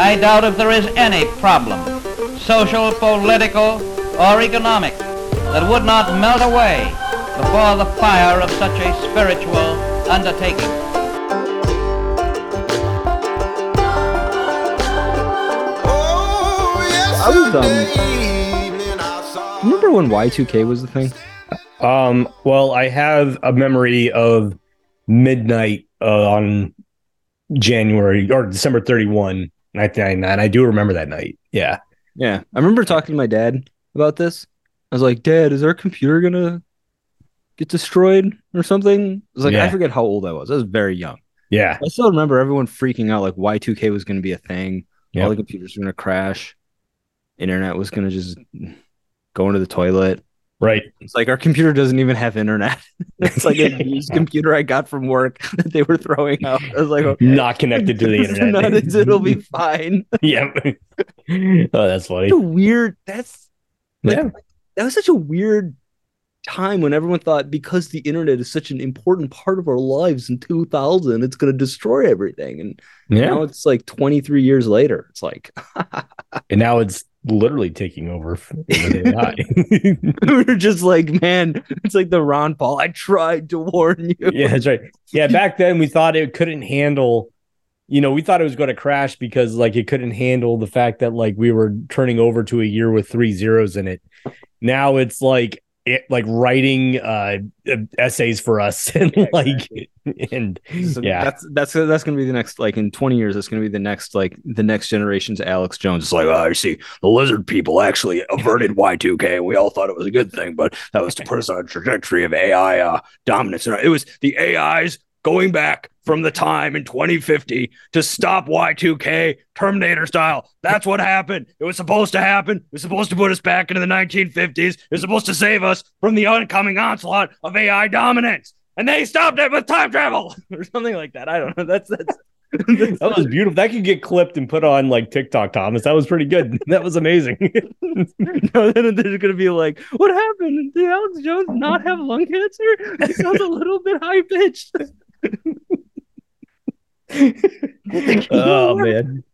I doubt if there is any problem, social, political, or economic, that would not melt away before the fire of such a spiritual undertaking. I was um. Remember when Y2K was the thing? Um, well, I have a memory of midnight uh, on January or December 31, 1999. I do remember that night. Yeah. Yeah, I remember talking to my dad about this. I was like, "Dad, is our computer gonna get destroyed or something?" I was like, Yeah. I forget how old I was. I was very young. Yeah. I still remember everyone freaking out like Y2K was gonna be a thing. Yep. All the computers were gonna crash. Internet was gonna just go into the toilet. Right. It's like our computer doesn't even have internet. it's like a used computer I got from work that they were throwing out. I was like, okay. Not connected to the internet. not- it'll be fine. yeah. oh, that's funny. A weird. That's like, Yeah. that was such a weird time when everyone thought because the internet is such an important part of our lives in 2000 it's going to destroy everything and Yeah. now it's like 23 years later it's like and now it's literally taking over AI. we're just like man it's like the ron paul i tried to warn you yeah, that's right. Yeah, back then we thought it couldn't handle, you know, we thought it was going to crash because like it couldn't handle the fact that like we were turning over to a year with three zeros in it. Now it's like it like writing uh essays for us and like and So yeah. that's that's that's gonna be the next like in 20 years that's gonna be the next like the next generation's alex jones. It's like oh i see the lizard people actually averted y2k and we all thought it was a good thing but that was to put us on a trajectory of ai uh, dominance. And it was the ais going back from the time in 2050 to stop y2k terminator style that's what happened it was supposed to happen it was supposed to put us back into the 1950s it was supposed to save us from the oncoming onslaught of ai dominance and they stopped it with time travel or something like that. I don't know. That's that's. That was beautiful. That could get clipped and put on like TikTok, Thomas. That was pretty good. That was amazing. no, then there's gonna be like, what happened? Did Alex Jones not have lung cancer? He sounds a little bit high pitched. oh man.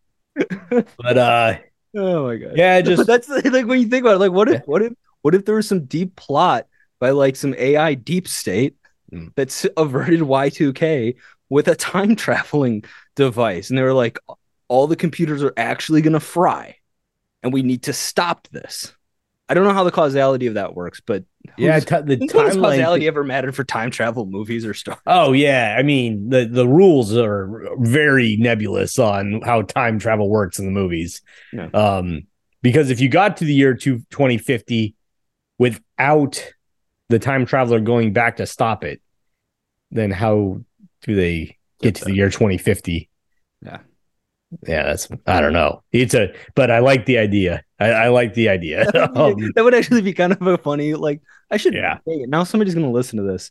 But uh Oh my god. yeah, just that's like when you think about it, like what if what if what if there was some deep plot by like some AI deep state Mm. that's averted Y2K with a time traveling device, and they were like, all the computers are actually gonna fry, and we need to stop this. I don't know how the causality of that works, but yeah, t- the Since when has timeline causality ever mattered for time travel movies or stuff. Oh yeah, I mean the the rules are very nebulous on how time travel works in the movies. Yeah. Um, because if you got to the year two, 2050 without the time traveler going back to stop it, then how do they get to the year 2050? Yeah. Yeah, that's I don't know. It's a but I like the idea. I, I like the idea. Um, that would actually be kind of a funny. Like, I should. Yeah. It, now somebody's gonna listen to this.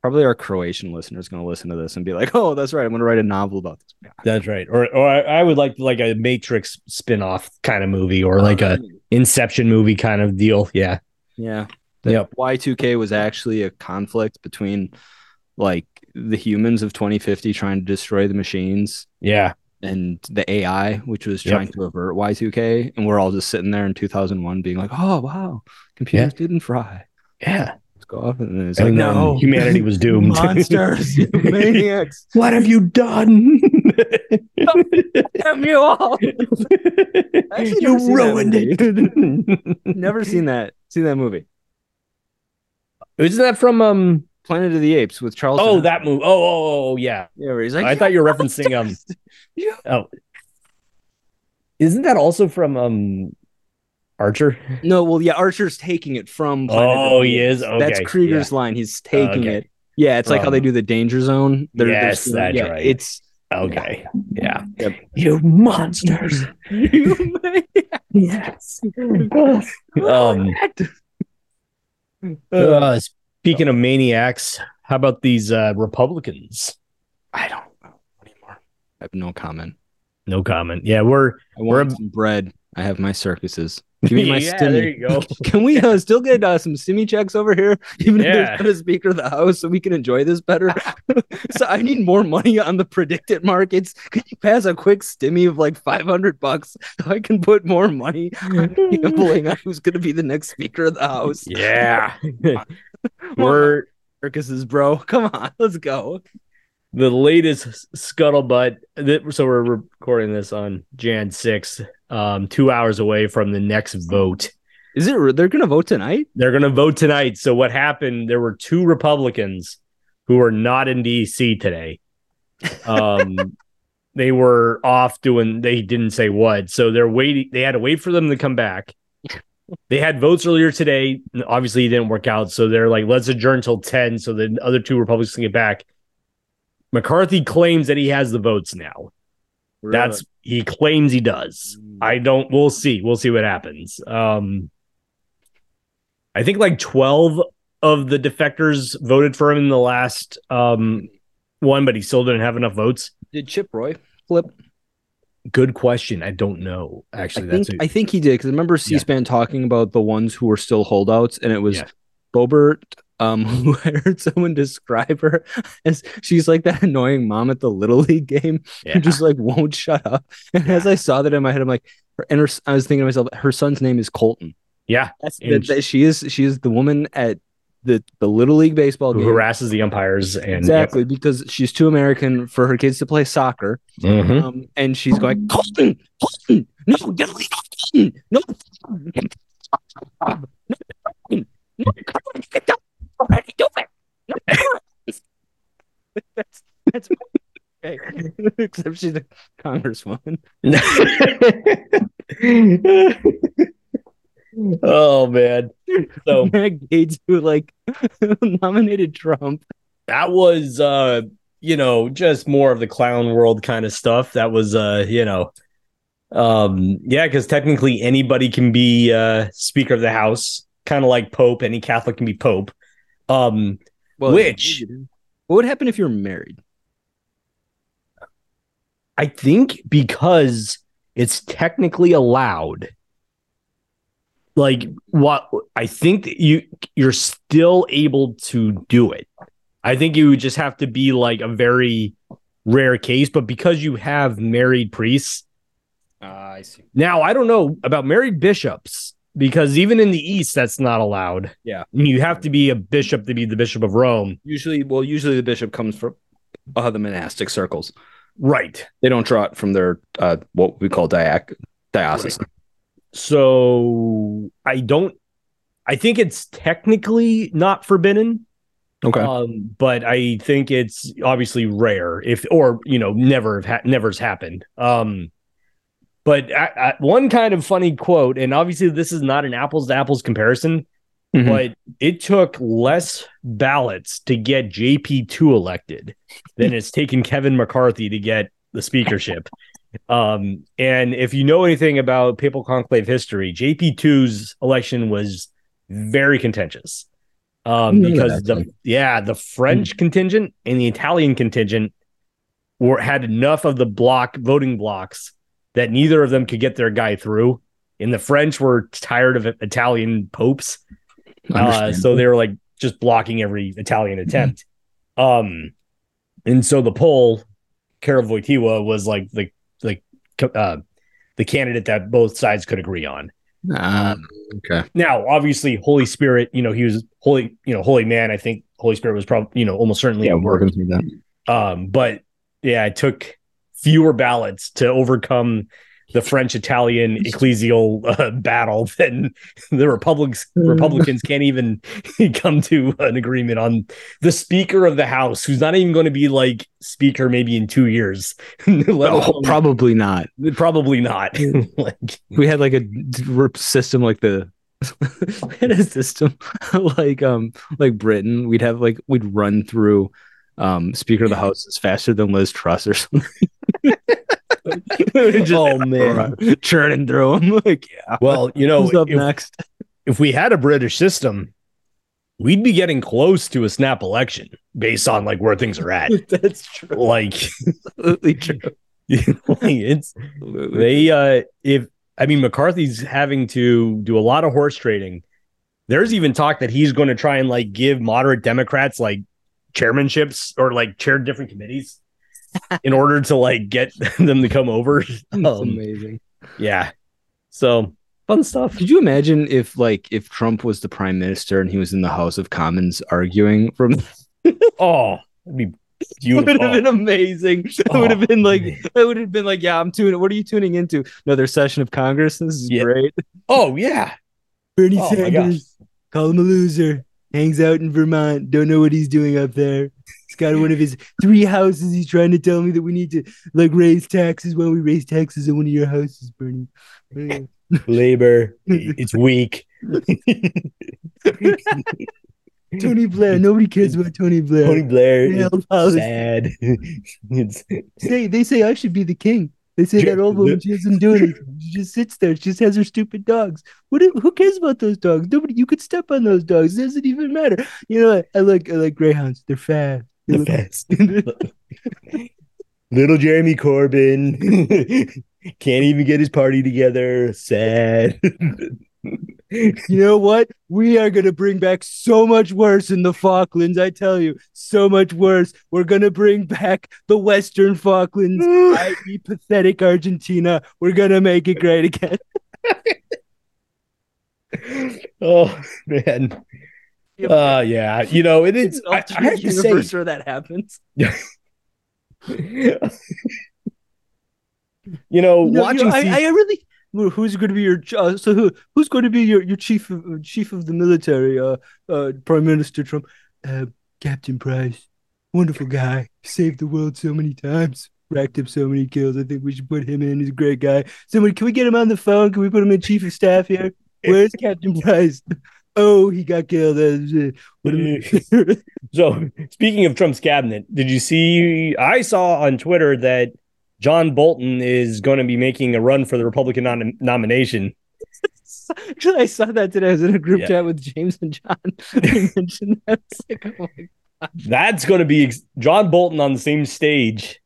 Probably our Croatian listeners gonna listen to this and be like, "Oh, that's right. I'm gonna write a novel about this." that's right. Or or I, I would like like a Matrix spin-off kind of movie or like a Inception movie kind of deal. Yeah. yeah. Yep. Y2K was actually a conflict between like the humans of 2050 trying to destroy the machines Yeah. And the AI, which was Yep. trying to avert Y2K, and we're all just sitting there in 2001 being like, "Oh wow, computers didn't fry." Yeah. Let's go off, and then it's And like, then "No, humanity was doomed. monsters, maniacs, what have you done? damn you all!" You never seen that ruined it. Never seen that. Seen that movie, Isn't that from um Planet of the Apes with Charles. oh that movie. Oh, oh, oh yeah. yeah, where he's like, I thought you were referencing um Yeah. oh isn't that also from um Archer? No, well, yeah, Archer's taking it from. Planet Oh, he is? That's Okay, Krieger's line. He's taking Okay. it. Yeah, it's like how they do the danger zone. They're, they're Yes, that's yeah, right. It's Okay. Yeah. Yep. You monsters. you yes. um uh, speaking of maniacs, how about these uh Republicans? I don't know anymore. I have no comment. No comment. Yeah, we're I We're want some bread. I have my circuses. Give me my yeah, stimmy. there you go. Can we uh, still get uh, some stimmy checks over here, even Yeah. if there's not a speaker of the house, so we can enjoy this better? so I need more money on the predicted markets. Could you pass a quick stimmy of like 500 bucks so I can put more money on gambling on who's going to be the next speaker of the house? Yeah. We're We're bro. Come on, let's go. the latest scuttlebutt. That, so we're recording this on Jan 6th, um, two hours away from the next vote. Is it? They're going to vote tonight? They're going to vote tonight. So what happened? There were two Republicans who were not in DC today. Um, they were off doing. They didn't say what. So they're waiting. They had to wait for them to come back. They had votes earlier today. Obviously, it didn't work out. So they're like, let's adjourn till ten, so the other two Republicans can get back. McCarthy claims that he has the votes now. That's he claims he does. I don't. We'll see. We'll see what happens. Um, I think like twelve of the defectors voted for him in the last um one, but he still didn't have enough votes. Did Chip Roy flip? Good question. I don't know. Actually, I think that's a, I think he did because I remember C-SPAN talking about the ones who were still holdouts, and it was Yeah. Boebert um, who I heard someone describe her as she's like that annoying mom at the little league game yeah. who just like won't shut up. And as I saw that in my head, I'm like, and her, I was thinking to myself, her son's name is Colton. yeah. That, that she is she is the woman at the the little league baseball Who game. harasses the umpires and Exactly, because she's too American for her kids to play soccer. Yep. Mhm. Um, and she's going, Colton, Colton, no, get away, Colton, no, no, no, get down already, do it. No. that's that's okay. Except she's a congresswoman. oh man. So Matt Gaetz, who like nominated Trump. that was uh you know just more of the clown world kind of stuff that was uh you know um yeah because technically anybody can be uh speaker of the house kind of like pope any catholic can be pope um Which- What would happen if you're married? i think because it's technically allowed like what i think that you you're still able to do it i think you would just have to be like a very rare case but because you have married priests I see. now i don't know about married bishops because even in the east that's not allowed Yeah. you have to be a bishop to be the bishop of rome Usually, well, usually the bishop comes from uh, the monastic circles. right They don't draw it from their uh, what we call diac diocesan. So i don't i think it's technically not forbidden Okay. um but i think it's obviously rare if or you know never have ha- never's happened um but I, I, one kind of funny quote and obviously this is not an apples to apples comparison Mhm. but it took less ballots to get jp2 elected than it's taken kevin mccarthy to get the speakership um and if you know anything about papal conclave history jp2's election was very contentious. Um because the yeah the french contingent and the italian contingent were had enough of the block voting blocks that neither of them could get their guy through. And the french were tired of italian popes. Uh, so they were like just blocking every Italian attempt. Um, and so the Pole, Wojtyła was like the uh, the candidate that both sides could agree on. Ah, okay. Now, obviously, Holy Spirit, you know, he was holy, you know, holy man. I think Holy Spirit was probably, you know, almost certainly Yeah, working through that. Um, but yeah, it took fewer ballots to overcome the French Italian ecclesial uh, battle then the Republicans. Republicans can't even come to an agreement on the Speaker of the House, who's not even going to be like Speaker maybe in two years. Oh, probably not. probably not. like, We had like a system like the we had a system like um like Britain. We'd have like we'd run through um Speaker of the House is faster than Liz Truss or something. Just oh man. churning through them. Like, yeah. Well, you know, if, next? if we had a British system, we'd be getting close to a snap election based on like where things are at. That's true. like Absolutely true. like, it's Absolutely. they uh if I mean, McCarthy's having to do a lot of horse trading. There's even talk that he's going to try and like give moderate Democrats like chairmanships or like chair different committees in order to like get them to come over. That's Um, amazing. yeah. So fun stuff. Could you imagine if like if Trump was the prime minister and he was in the House of Commons arguing from Oh, that'd be It would have been amazing. It would have Oh, been like man. it would have been like, yeah, I'm tuning. What are you tuning into? Another session of Congress. This is Yeah. great. Oh yeah. Bernie Oh gosh. call him a loser. Hangs out in Vermont. Don't know what he's doing up there. He's got one of his three houses. He's trying to tell me that we need to like raise taxes when we raise taxes in one of your houses, Bernie. Labor. It's weak. Tony Blair. Nobody cares about Tony Blair. Tony Blair. Yeah, sad. say they say I should be the king. They say that old woman she doesn't do anything. She just sits there. She just has her stupid dogs. What? do- Who cares about those dogs? Nobody. You could step on those dogs. It doesn't even matter. You know. I like. I like greyhounds. They're fast. The best. Little Jeremy Corbyn can't even get his party together. Sad. you know what? We are gonna bring back so much worse in the Falklands. I tell you, so much worse. We're gonna bring back the Western Falklands, i.e., pathetic Argentina. We're gonna make it great again. oh man. Uh yeah. You know, it is I, I have to say where that happens. you know, No, watching you know, I, C- I really who's going to be your uh, so who who's going to be your, your chief of uh, chief of the military uh uh prime minister trump? Uh captain price. Wonderful guy. Saved the world so many times. Racked up so many kills. I think we should put him in. He's a great guy. Somebody can we get him on the phone? Can we put him in chief of staff here? Where's captain price oh he got killed what am I- So, speaking of Trump's cabinet, did you see? I saw on Twitter that John Bolton is going to be making a run for the Republican nom- nomination. Actually, I saw that today. I was in a group Yeah. chat with James and John. They mentioned that. Like, oh That's going to be ex- John Bolton on the same stage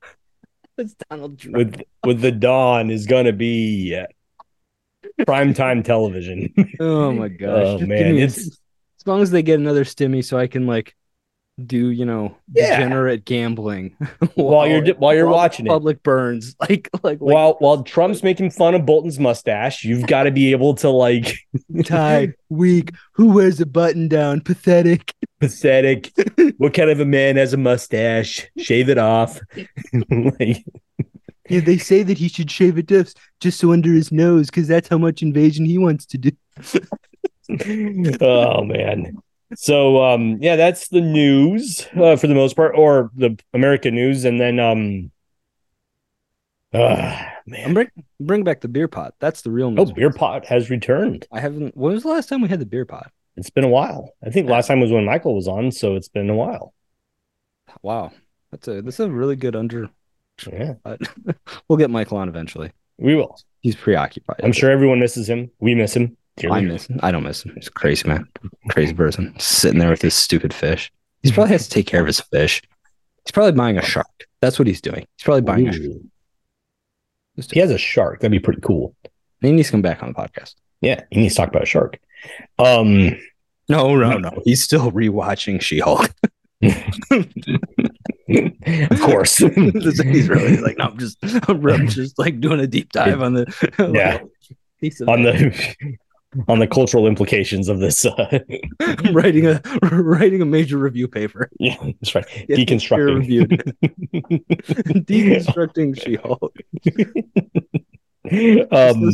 it's Donald Trump. with with the Don is going to be primetime television. Oh my gosh. Oh, Just man, me- it's- as long as they get another stimmy so I can like do, you know, Yeah. degenerate gambling While you're while you're the watching it. Public burns. Like like, like while while Trump's making fun of Bolton's mustache, you've got to be able to like tie, weak, who wears a button down, pathetic. pathetic. what kind of a man has a mustache? Shave it off. like, Yeah, they say that he should shave it just just so under his nose, because that's how much invasion he wants to do. oh man. So um yeah, that's the news uh, for the most part, or the American news, and then um uh, man. bring bring back the beer pot. That's the real Oh, beer pot has returned. I haven't when was the last time we had the beer pot? It's been a while. I think last time was when Michael was on, so it's been a while. Wow. That's a that's a really good under Yeah, but we'll get Michael on eventually. we will. He's preoccupied. I'm sure everyone misses him. We miss him. dearly. I miss him. I don't miss him. He's a crazy man. Crazy person. Sitting there with his stupid fish. He probably has to take care of his fish. He's probably buying a shark. That's what he's doing. He's probably buying a shark. He has a shark. That'd be pretty cool. He needs to come back on the podcast. Yeah, he needs to talk about a shark. Um, No, no, no. He's still rewatching She-Hulk. of course. he's really like, no, I'm just, I'm just like doing a deep dive on the, Yeah. Piece of on the on the cultural implications of this. Uh, I'm writing a writing a major review paper. yeah, that's right. Peer Deconstructing. reviewed. Deconstructing She-Hulk. um,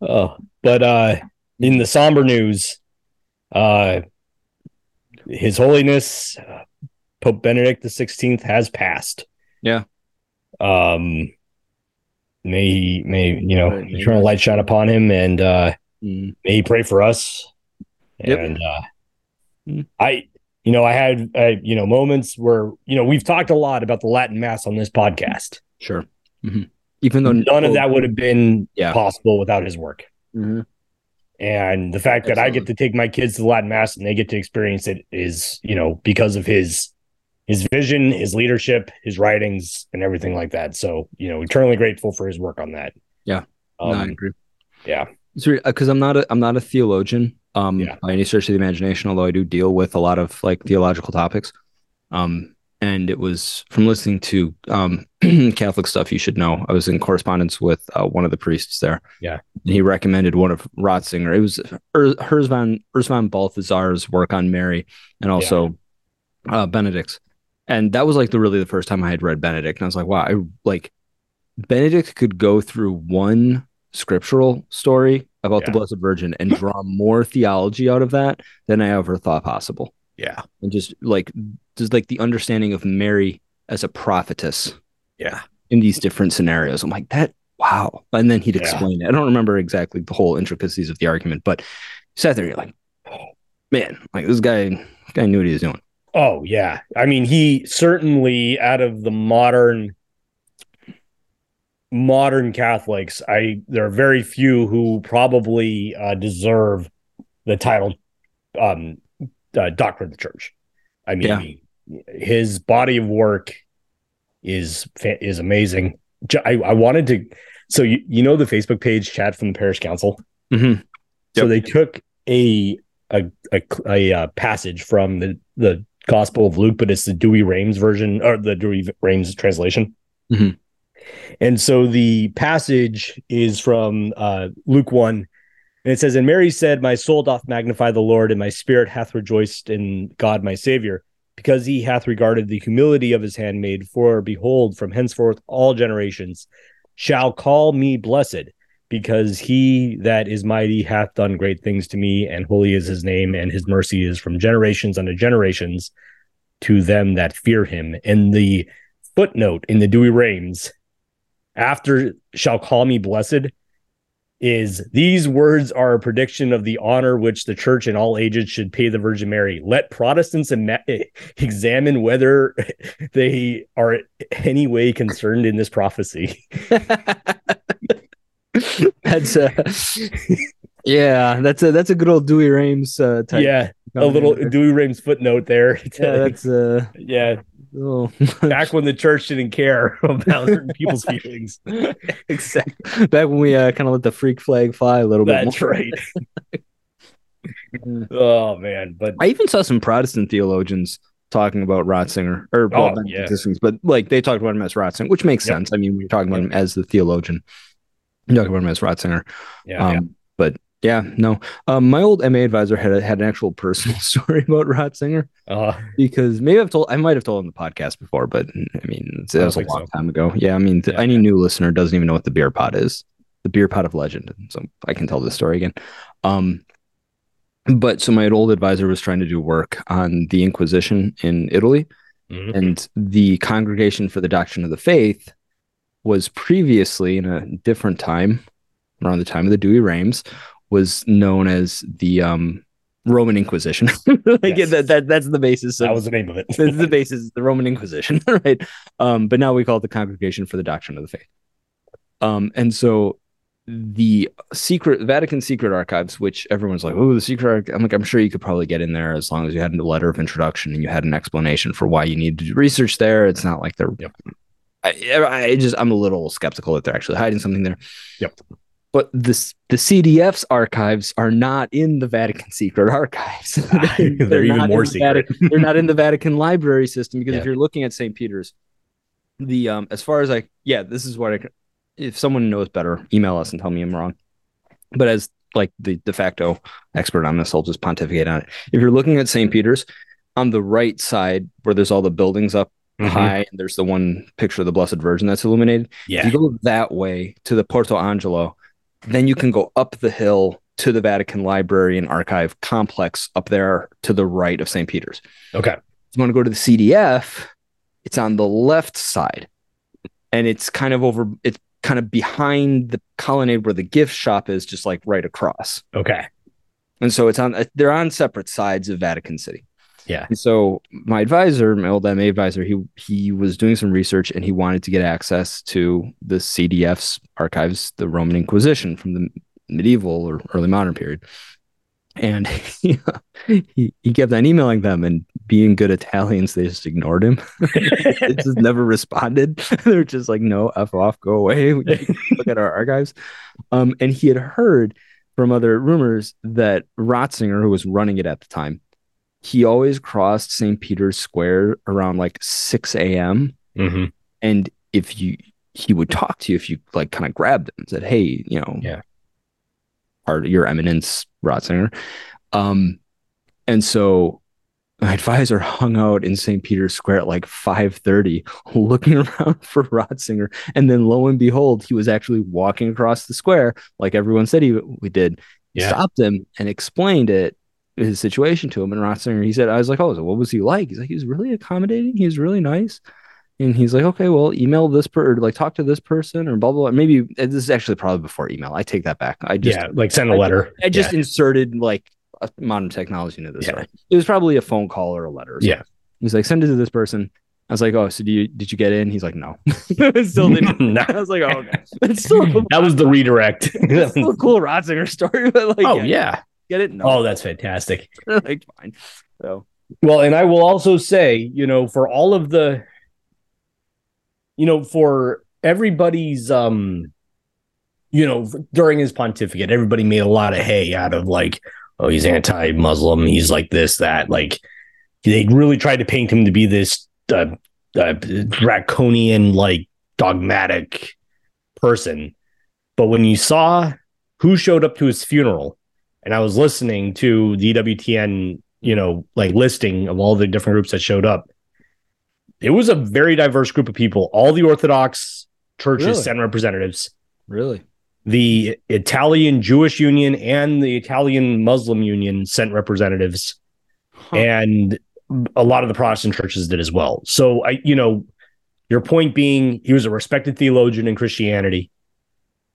oh, but uh, in the somber news, uh, His Holiness uh, Pope Benedict the Sixteenth has passed. Yeah. Um. May he, may you know, Right, eternal light shine upon him, and uh, Mm. may he pray for us. Yep. And uh, Mm. I, you know, I had, uh, you know, moments where, you know, we've talked a lot about the Latin Mass on this podcast. Sure. Mhm. Even though None of that would have been Yeah. possible without his work. Mhm. And the fact that I get to take my kids to the Latin Mass and they get to experience it is, you know, because of his his vision, his leadership, his writings, and everything like that. So, you know, eternally grateful for his work on that. Yeah. No, Um, I agree. Yeah. because I'm not a I'm not a theologian um Yeah. by any stretch of the imagination, although I do deal with a lot of like theological topics. Um, and it was from listening to um Catholic stuff you should know. I was in correspondence with uh, one of the priests there. Yeah. and he recommended one of Ratzinger. It was Ur- Urs von Urs von Balthasar's work on Mary, and also uh, Benedict's. And that was like the really the first time I had read Benedict, and I was like, wow, I like Benedict could go through one scriptural story about the Blessed Virgin and draw more theology out of that than I ever thought possible. Yeah. And just like just like the understanding of Mary as a prophetess Yeah. in these different scenarios. I'm like, that wow. And then he'd Yeah. explain it. I don't remember exactly the whole intricacies of the argument, but sat there, you're like, oh, man, like this guy, this guy knew what he was doing. Oh yeah. I mean, he certainly out of the modern modern Catholics, I there are very few who probably uh, deserve the title um uh, doctor of the church. I mean, his body of work is is amazing. I, I wanted to so you, you know the Facebook page chat from the parish council. Mhm. So they took a a, a, a passage from the the Gospel of Luke, but it's the Douay-Rheims version or the Dewey Rames translation. Mhm. And so the passage is from uh, Luke 1, and it says, And Mary said, My soul doth magnify the Lord, and my spirit hath rejoiced in God my Savior, because he hath regarded the humility of his handmaid. For behold, from henceforth all generations shall call me blessed, because he that is mighty hath done great things to me, and holy is his name, and his mercy is from generations unto generations to them that fear him. And the footnote in the Douay-Rheims after shall call me blessed is these words are a prediction of the honor which the church in all ages should pay the Virgin Mary. Let Protestants ima- examine whether they are any way concerned in this prophecy. that's a yeah, that's a that's a good old Douay-Rheims uh, type. yeah, a little Dewey Rames footnote there. yeah, that's uh, yeah, oh, back when the church didn't care about people's feelings. exactly. Back when we uh, kind of let the freak flag fly a little bit. That's right. Oh man, but I even saw some Protestant theologians talking about Ratzinger or Oh, well, not yeah. But like they talked about him as Ratzinger, which makes Yep. sense. I mean, you're talking about him as the theologian, about him as Ratzinger. yeah, Um, But yeah, no. Um, my old MA advisor had a, had an actual personal story about Ratzinger uh, because maybe I've told I might have told on the podcast before, but I mean that was a long so. time ago. Yeah, I mean th- Yeah. any new listener doesn't even know what the beer pot is. The beer pot of legend. So I can tell this story again. Um, but so my old advisor was trying to do work on the Inquisition in Italy, mhm. and the Congregation for the Doctrine of the Faith was previously in a different time, around the time of the Douay-Rheims, was known as the um, Roman Inquisition. like Yes. that, that that's the basis of that was the name of it. that's the basis, the Roman Inquisition, right? Um, but now we call it the Congregation for the Doctrine of the Faith. Um, and so the secret Vatican secret archives, which everyone's like, oh, the secret. Arch-. I'm like, I'm sure you could probably get in there as long as you had a letter of introduction and you had an explanation for why you needed to do research there. It's not like they're. Yep. I, I just I'm a little skeptical that they're actually hiding something there. Yep. But this the CDF's archives are not in the Vatican secret archives. They're even more the secret. Vatican- they're not in the Vatican library system because Yeah. if you're looking at St. Peter's, the um as far as I yeah, this is what I if someone knows better, email us and tell me I'm wrong. But as like the de facto expert on this, I'll just pontificate on it. If you're looking at St. Peter's, on the right side where there's all the buildings up Mhm. high, and there's the one picture of the Blessed Virgin that's illuminated. If Yeah. you go that way to the Porto Angelo, then you can go up the hill to the Vatican Library and Archive complex up there to the right of St. Peter's. Okay. If you want to go to the CDF, it's on the left side. And it's kind of over, it's kind of behind the colonnade where the gift shop is, just like right across. Okay. And so it's on, they're on separate sides of Vatican City. Yeah. And so my advisor, my old MA advisor, he he was doing some research and he wanted to get access to the CDF's archives, the Roman Inquisition from the medieval or early modern period. and he, he kept on emailing them and being good Italians, they just ignored him. they just never responded. They're just like, no, f off, go away. Look at our archives. Um, and he had heard from other rumors that Ratzinger, who was running it at the time, he always crossed St. Peter's Square around like 6 a.m. Mhm. And if you he would talk to you if you like kind of grabbed him and said, Hey, you know, Yeah. part your eminence, Ratzinger. Um, and so my advisor hung out in St. Peter's Square at like 5:30, looking around for Ratzinger. And then lo and behold, he was actually walking across the square like everyone said he we did. Yeah. Stopped him and explained it his situation to him. And Ratzinger, he said, I was like, Oh, so what was he like? He's like, he was really accommodating, he was really nice. And he's like, okay, well, email this per or like talk to this person or blah blah. blah. Maybe this is actually probably before email. I take that back. I just yeah, like send a I- letter. I just inserted like a modern technology into this. Yeah. story. It was probably a phone call or a letter. or Yeah. He's like, send it to this person. I was like, oh, so do you did you get in? He's like, no. still didn't. No. I was like, oh, okay. It's still a, that was the redirect. it's still a cool Ratzinger story, but like, oh yeah, yeah. Get it? No, Oh, that's fantastic. like fine. So Well, and I will also say, you know, for all of the, you know, for everybody's, um, you know, during his pontificate, everybody made a lot of hay out of like, oh, he's anti-Muslim, he's like this, that, like they really tried to paint him to be this uh, uh, draconian, like dogmatic person. But when you saw who showed up to his funeral, and I was listening to the EWTN, you know, like listing of all the different groups that showed up, it was a very diverse group of people. All the Orthodox churches Really? sent representatives, really, the Italian Jewish Union and the Italian Muslim Union sent representatives, Huh. and a lot of the Protestant churches did as well. So I, you know, your point being he was a respected theologian in Christianity.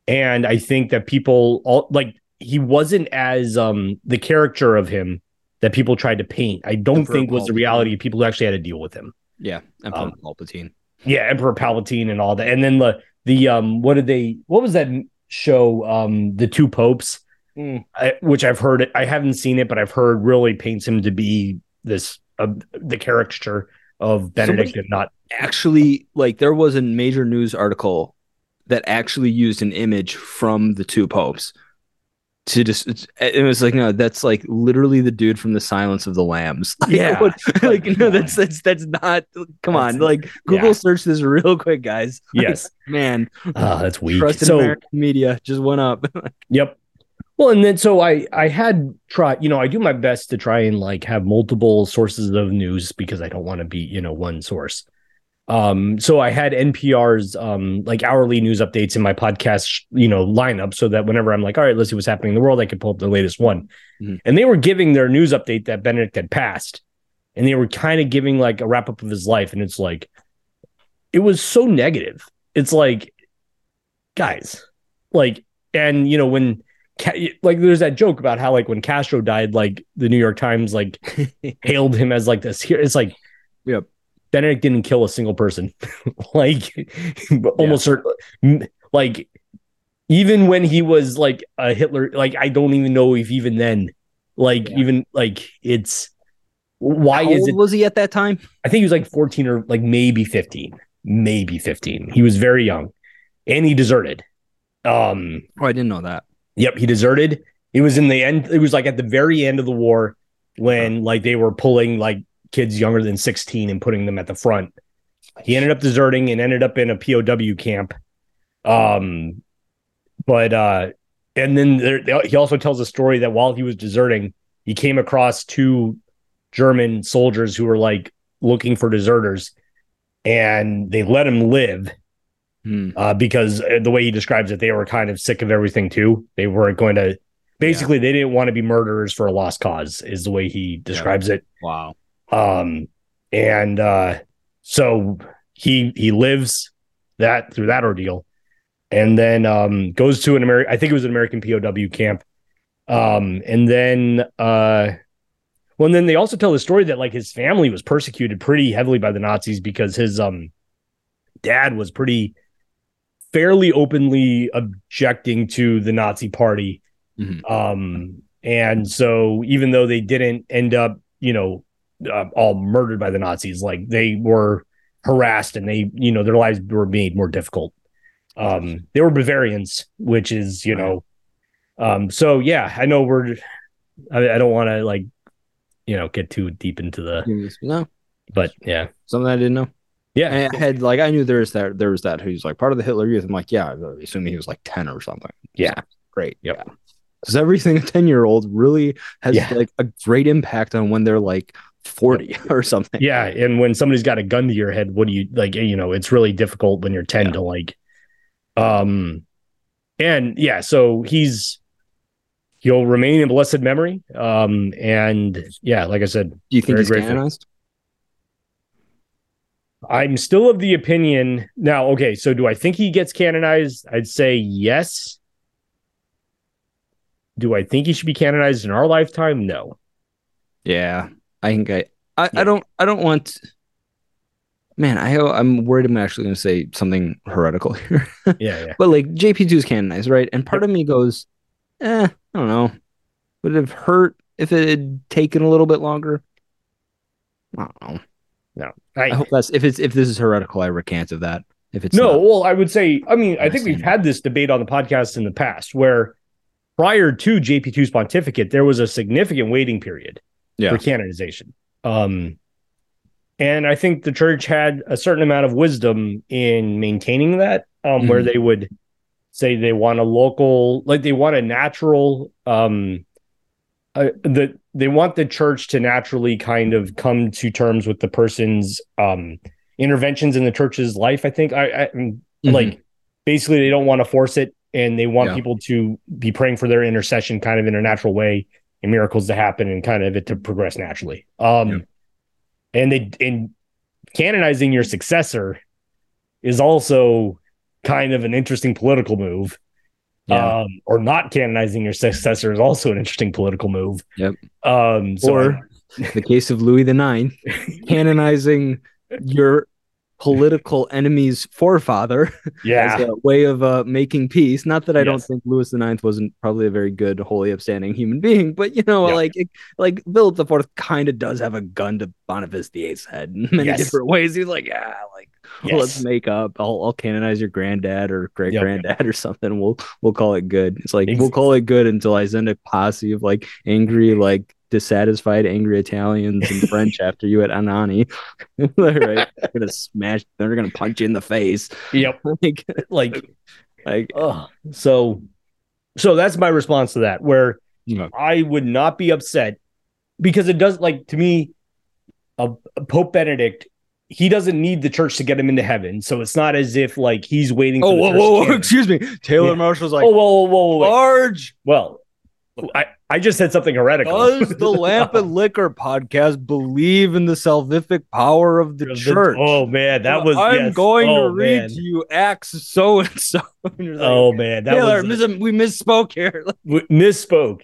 And I think that people all like he wasn't as um the character of him that people tried to paint. I don't Emperor think was the reality of people who actually had to deal with him. yeah, Emperor Um, Palpatine. Yeah, Emperor Palpatine and all that. And then the the um what did they what was that show um the two popes Mm. I, which I've heard I haven't seen it but I've heard really paints him to be this uh, the caricature of Benedict Somebody- and not Actually, like there was a major news article that actually used an image from the two popes to just it's- it was like no that's like literally the dude from the silence of the lambs Like, Yeah. what- like no that's that's that's not come on like google yeah. search this real quick guys Like, yes man oh that's weak trust in so american media just went up Yep. Well, and then so I I had tried, you know, I do my best to try and like have multiple sources of news because I don't want to be, you know, one source. Um, so I had NPR's um like hourly news updates in my podcast, you know, lineup so that whenever I'm like, all right, let's see what's happening in the world, I can pull up the latest one. Mhm. And they were giving their news update that Benedict had passed, and they were kind of giving like a wrap up of his life, and it's like, it was so negative. It's like, guys, like, and you know when like there's that joke about how like when Castro died, like the New York Times like hailed him as like this here. It's like, Yep. Benedict didn't kill a single person. like almost certainly. like even when he was like a Hitler, like I don't even know if even then, like Yeah. even like it's why How is old it? was he at that time I think he was like 14 or like maybe 15, maybe 15. He was very young, and he deserted. Um, oh i didn't know that Yep, he deserted. It was in the end. It was like at the very end of the war when like they were pulling like kids younger than 16 and putting them at the front. He ended up deserting and ended up in a POW camp. Um, but uh, and then there, he also tells a story that while he was deserting, he came across two German soldiers who were like looking for deserters, and they let him live Hmm. uh, because uh, the way he describes it, they were kind of sick of everything too. They weren't going to, basically, they didn't want to be murderers for a lost cause, is the way he describes it. wow Um, and uh, so he he lives that through that ordeal, and then um, goes to an American. I think it was an American POW camp. Um, and then uh, well, and then they also tell the story that like his family was persecuted pretty heavily by the Nazis because his um dad was pretty fairly openly objecting to the Nazi party Mhm. um And so even though they didn't end up, you know, uh, all murdered by the Nazis, like they were harassed and they, you know, their lives were made more difficult. Um, they were Bavarians, which is, you know, um, so yeah, I know we're, I, I don't want to like, you know, get too deep into the, No, but yeah, something I didn't know. yeah, And I had like I knew there was that there was that who's like part of the Hitler Youth. I'm like, yeah, I assume he was like ten or something. Yeah. great. Yep. Yeah, because everything a ten year old really has Yeah. like a great impact on when they're like forty or something. yeah. And when somebody's got a gun to your head, what do you like? You know, it's really difficult when you're 10 Yeah. to like, um, and yeah, so he's, he'll remain in blessed memory. Um, and yeah, like I said, Do you think he's grateful. canonized? I'm still of the opinion now. Okay, so do I think he gets canonized? I'd say yes. Do I think he should be canonized in our lifetime? No. Yeah, I think I I, Yeah. I don't I don't want. Man, I I'm worried I'm actually going to say something heretical here. Yeah, yeah. But like JP2 is canonized, right? And part of me goes, eh, I don't know. Would it have hurt if it had taken a little bit longer? I don't know. I I, hope that's if it's if this is heretical, I recant of that. If it's no, not. well, I would say, I mean, I think we've had this debate on the podcast in the past where prior to JP2's pontificate, there was a significant waiting period Yeah. for canonization. Um, and I think the church had a certain amount of wisdom in maintaining that, um, where Mhm. they would say they want a local, like they want a natural, um, uh, the they want the church to naturally kind of come to terms with the person's um interventions in the church's life. I think I, I Mhm. like basically they don't want to force it and they want Yeah. people to be praying for their intercession kind of in a natural way and miracles to happen and kind of it to progress naturally. Um and they and canonizing your successor is also kind of an interesting political move. Yeah. Um, or not canonizing your successor is also an interesting political move. Yep. Um, so or the case of Louis the Ninth, canonizing your political enemy's forefather yeah, as a way of uh, making peace. Not that I don't think Louis the Ninth wasn't probably a very good, holy, upstanding human being, but you know, Yeah. like it, like Philip the Fourth kind of does have a gun to Boniface VIII's head in many Yes. different ways. He's like, yeah, like Yes. let's make up. I'll, I'll canonize your granddad or great Yep. granddad or something. We'll we'll call it good. It's like we'll call it good until I send a posse of like angry, like dissatisfied, angry Italians and French after you at Anagni. right? They're gonna smash. They're gonna punch you in the face. Yep. like, Like, like oh, so, so that's my response to that. Where Yeah. I would not be upset because it does like to me, a, a Pope Benedict. He doesn't need the church to get him into heaven, so it's not as if like he's waiting. For oh, whoa, whoa, whoa, excuse me. Taylor Yeah. Marshall's like, oh, whoa, whoa, whoa, whoa, large. Well, I I just said something heretical. Does the Lamp and Liquor podcast believe in the salvific power of the church? Oh man, that was. I'm yes. going oh, to read man. to you Acts so and so. Oh man, that Taylor, was mis- we misspoke here. w- misspoke.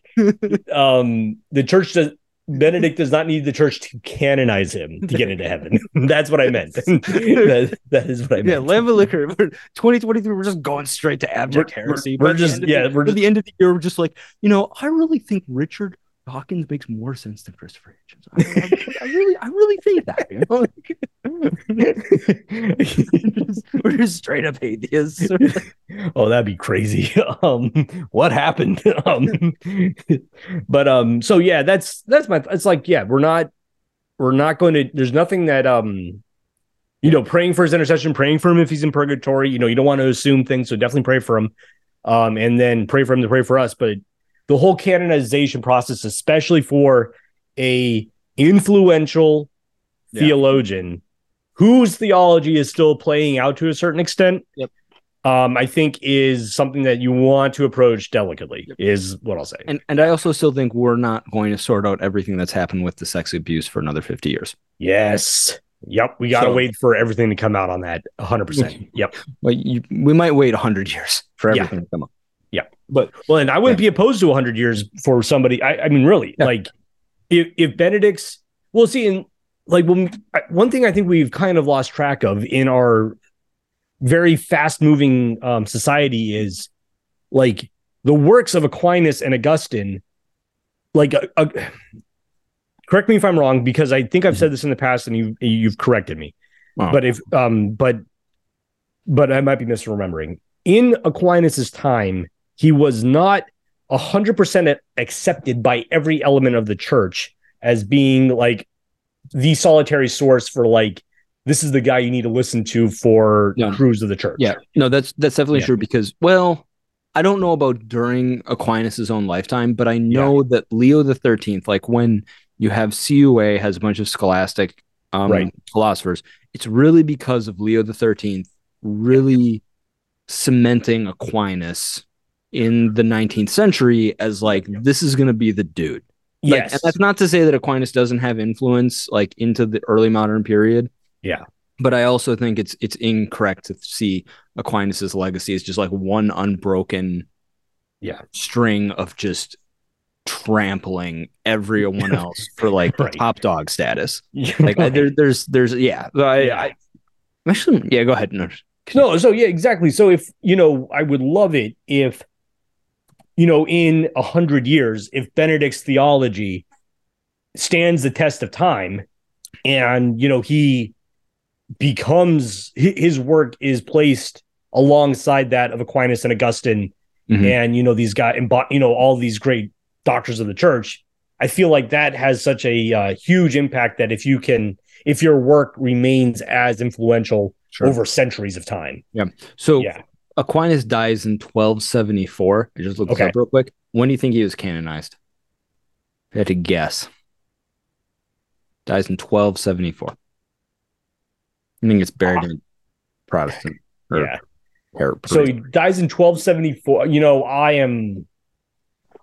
um, the church does. Benedict does not need the church to canonize him to get into heaven. That's what I meant. that, that is what I meant. yeah, Lamb and Liquor. We're, 2023, we're just going straight to abject We're- heresy. we're By the just- end yeah, the, we're by the end of the year, we're just like, you know, I really think Richard Dawkins makes more sense than Christopher Hitchens. I, I- I really, I really think that. You know? Just- we're just straight up atheists. oh, that'd be crazy. Um, what happened? Um, but um, so yeah, that's that's my. It's like yeah, we're not, we're not going to. There's nothing that um, you know, praying for his intercession, praying for him if he's in purgatory. You know, you don't want to assume things, so definitely pray for him. Um, and then pray for him to pray for us. But the whole canonization process, especially for a influential Yeah. theologian whose theology is still playing out to a certain extent. Yep. Um, I think is something that you want to approach delicately, is what I'll say. And and I also still think we're not going to sort out everything that's happened with the sex abuse for another 50 years. yes. Yep. We got to So- wait for everything to come out on that 100%. Yep. Like you, we might wait 100 years for Yeah. everything to come up. But well, and I wouldn't be opposed to 100 years for somebody. I, I mean, really, Yeah. like if if Benedict's, well, see, and like when one thing I think we've kind of lost track of in our very fast moving um, society is like the works of Aquinas and Augustine like a, a, correct me if I'm wrong because I think I've said this in the past and you you've corrected me. Wow. But if um but but I might be misremembering. In Aquinas's time, he was not hundred percent accepted by every element of the church as being like the solitary source for like this is the guy you need to listen to for Yeah. crews of the church. Yeah, no, that's that's definitely Yeah. true because well, I don't know about during Aquinas's own lifetime, but I know that Leo the Thirteenth, like when you have CUA has a bunch of scholastic um, Right. philosophers, it's really because of Leo the Thirteenth really cementing Aquinas in the 19th century as like this is going to be the dude. Like, Yes. and that's not to say that Aquinas doesn't have influence like into the early modern period. Yeah. But I also think it's it's incorrect to see Aquinas's legacy as just like one unbroken Yeah. string of just trampling everyone else for like Right. top dog status. Like right. there, there's there's yeah. I, Yeah. I actually yeah. Go ahead. No, No, so yeah, exactly. So if you know, I would love it if you know, in a hundred years, if Benedict's theology stands the test of time, and you know he becomes his work is placed alongside that of Aquinas and Augustine, Mhm. and you know these guys, and you know all these great doctors of the church. I feel like that has such a uh, huge impact that if you can, if your work remains as influential Sure. over centuries of time. Yeah. So yeah. Aquinas dies in 1274. I just looked this up real quick. When do you think he was canonized? I had to guess. Dies in 1274. I think it's buried in Protestant. or- Yeah. or- So he dies in 1274. You know, I am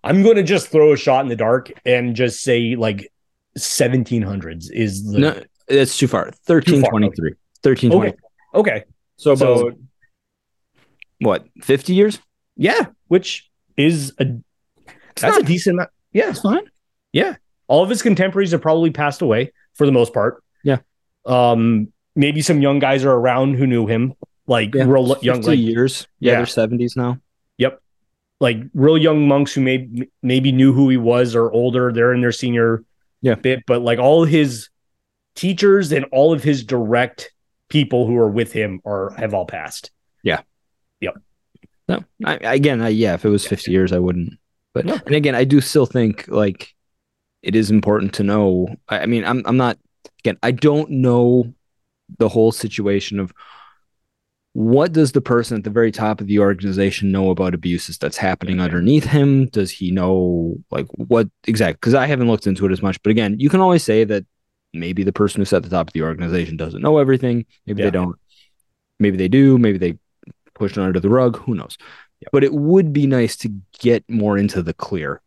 I'm going to just throw a shot in the dark and just say like 1700s is the no, it's too far. 1323. 1320. Okay. Okay. So So- about what? 50 years? Yeah, which is a that's a decent amount. Yeah. That's fine. Yeah. All of his contemporaries have probably passed away for the most part. Yeah. Um maybe some young guys are around who knew him, like Yeah. real young 50 like years. Yeah, Yeah. they're 70s now. Yep. Like real young monks who may maybe knew who he was or older they're in their senior Yeah. bit but like all his teachers and all of his direct people who are with him are have all passed No, I, again, I, yeah, if it was 50 years, I wouldn't. But No. and again, I do still think like it is important to know. I, I mean, I'm I'm not again. I don't know the whole situation of what does the person at the very top of the organization know about abuses that's happening underneath him. Does he know like what exactly? Because I haven't looked into it as much. But again, you can always say that maybe the person who's at the top of the organization doesn't know everything. Maybe Yeah. they don't. Maybe they do. Maybe they push it under the rug. Who knows? But it would be nice to get more into the clear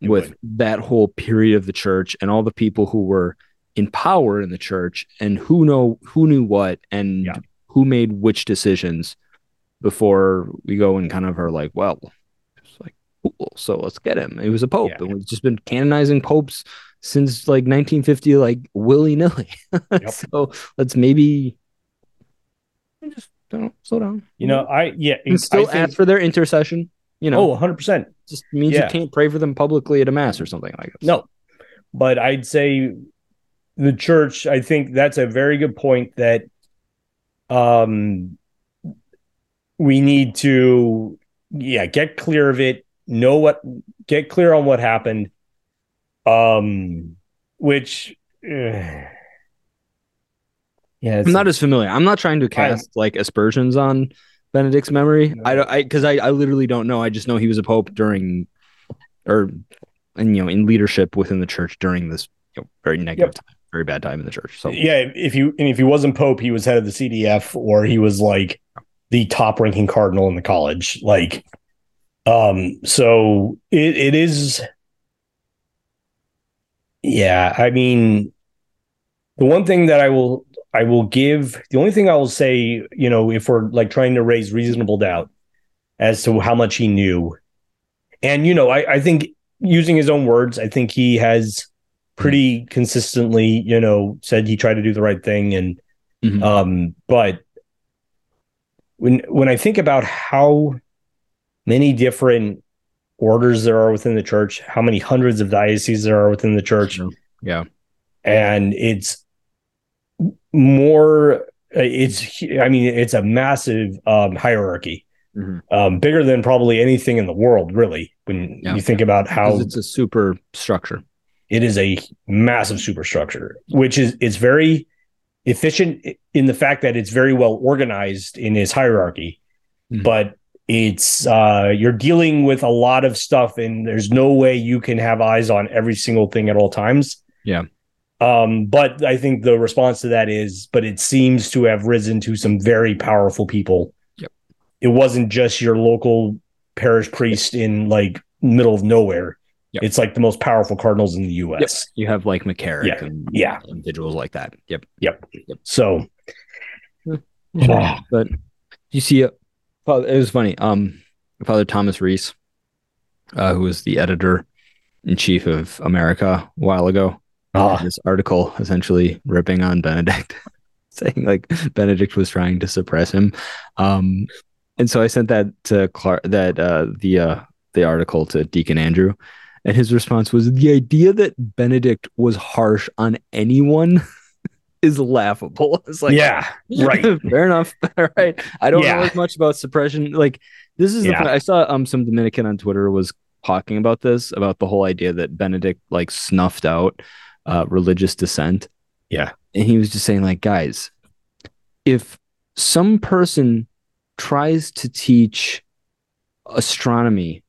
It with would. that whole period of the church and all the people who were in power in the church and who know who knew what and Yeah. who made which decisions before we go and kind of are like, well, it's like cool, so let's get him. He was a pope, Yeah. and we've just been canonizing popes since like 1950, like willy nilly. Yep. so let's maybe just don't slow down. you know i yeah and still I think, ask for their intercession. You know, oh 100% just means yeah. you can't pray for them publicly at a mass or something like that. no but i'd say the church i think that's a very good point that um we need to yeah get clear of it know what get clear on what happened um which eh, yeah I'm not as familiar. I'm not trying to cast like aspersions on Benedict's memory. I don't, I because I, I literally don't know. I just know he was a pope during, or, and you know, in leadership within the church during this you know, very negative, time, very bad time in the church. So yeah if you and if he wasn't pope he was head of the cdf or he was like the top ranking cardinal in the college like um so it, it is yeah i mean the one thing that i will i will give the only thing i will say you know if we're like trying to raise reasonable doubt as to how much he knew and you know i i think using his own words i think he has pretty consistently you know said he tried to do the right thing and Mhm. um but when when i think about how many different orders there are within the church, how many hundreds of dioceses there are within the church. Yeah. And it's more it's I mean, it's a massive um, hierarchy. Mhm. Um, bigger than probably anything in the world, really, when Yeah. you think about how it's a super structure. it is a massive superstructure, which is it's very efficient in the fact that it's very well organized in its hierarchy, Mhm. but it's uh you're dealing with a lot of stuff and there's no way you can have eyes on every single thing at all times. Yeah. Um, but I think the response to that is, but it seems to have risen to some very powerful people. Yep. It wasn't just your local parish priest in like middle of nowhere. Yep. It's like the most powerful cardinals in the US. You have like McCarrick Yeah. and Yeah. individuals like that. Yep. Yep. yep. So but you see, uh, it was funny. Um, Father Thomas Reese, uh, who was the editor in chief of America a while ago, ah, this article essentially ripping on Benedict, saying like Benedict was trying to suppress him. Um, and so I sent that to Clark, that uh, the uh, the article to Deacon Andrew, and his response was the idea that Benedict was harsh on anyone is laughable. It's like yeah, right. Fair enough. All right. I don't Yeah. know as much about suppression. Like this is the Yeah. thing. I saw um some Dominican on Twitter was talking about this, about the whole idea that Benedict like snuffed out uh religious dissent. Yeah. And he was just saying, like, guys, if some person tries to teach astronomy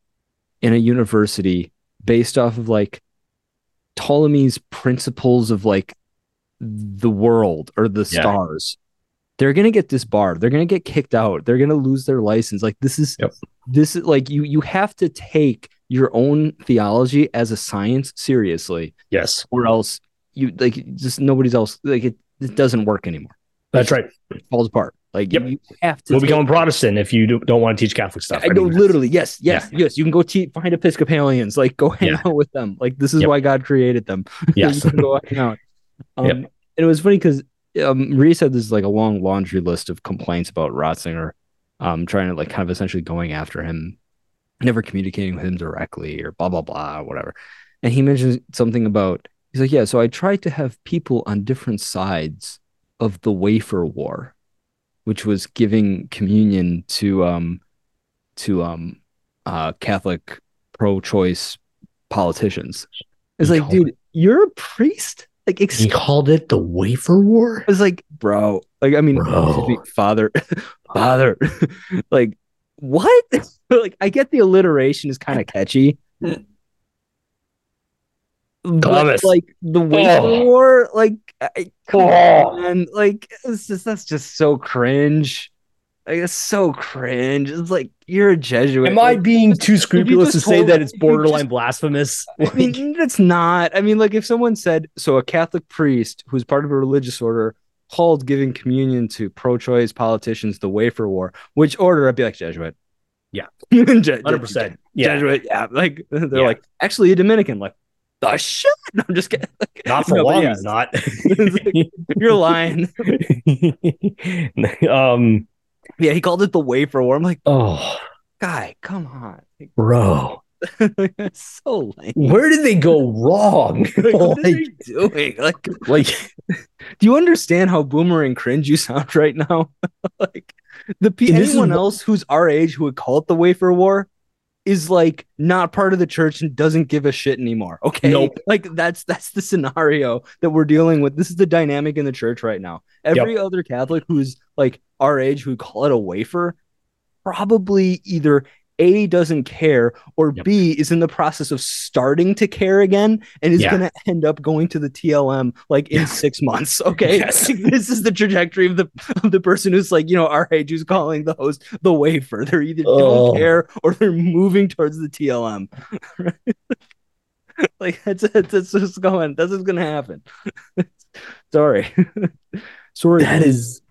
in a university based off of like Ptolemy's principles of like the world or the Yeah. stars, they're gonna get disbarred. They're gonna get kicked out. They're gonna lose their license. Like this is Yep. this is like you you have to take your own theology as a science seriously, Yes, or else you like just nobody's else like it, it doesn't work anymore. that's right. It falls apart. Like Yep. you have to We'll become a Protestant if you do, don't want to teach Catholic stuff. I know, literally. Yes, yes, yes. You can go te- find Episcopalians. Like, go hang Yeah. out with them. Like, this is Yep. why God created them. Yes. go hang out. Um, Yep. And it was funny because um, Reese had this like a long laundry list of complaints about Ratzinger, um, trying to like kind of essentially going after him, never communicating with him directly or blah blah blah, whatever. And he mentions something about he's like, yeah. So I tried to have people on different sides of the wafer war, which was giving communion to um to um uh Catholic pro-choice politicians. It's He like, dude, you're a priest. Like, he called it the wafer war. it's like, bro, like, I mean, Bro. father, father, like, what? like, I get the alliteration is kind of catchy. But, Thomas. like the wafer Oh. war, like, I, come Oh. on, like, it's just that's just so cringe. Like, it's so cringe. It's like you're a Jesuit. Am I Like, being too scrupulous to say that it's borderline just- blasphemous? I mean, that's not. I mean, like if someone said so, a Catholic priest who's part of a religious order called giving communion to pro-choice politicians the wafer war. Which order? I'd be like Jesuit. Yeah. hundred percent. Yeah, Jesuit. Yeah, like they're Yeah. like actually a Dominican. Like the shit. No, I'm just kidding. Like, not for no, long. yeah, not. You're lying. um. Yeah, he called it the wafer war. I'm like, Oh, guy, come on. bro, That's so lame. where did they go wrong? Like, what are like, they doing? Like, like, Do you understand how boomer and cringe you sound right now? like the pe- And anyone else who's our age who would call it the wafer war is like not part of the church and doesn't give a shit anymore. Okay. Nope. Like that's that's the scenario that we're dealing with. This is the dynamic in the church right now. Every other Catholic who's like our age who call it a wafer probably either a doesn't care or Yep. B is in the process of starting to care again and is Yeah. going to end up going to the TLM like in Yeah. 6 months okay Yes. Like, this is the trajectory of the of the person who's like you know our age who's calling the host the wafer they're either Oh. don't care or they're moving towards the TLM like that's that's what's going that's going to happen sorry sorry that is.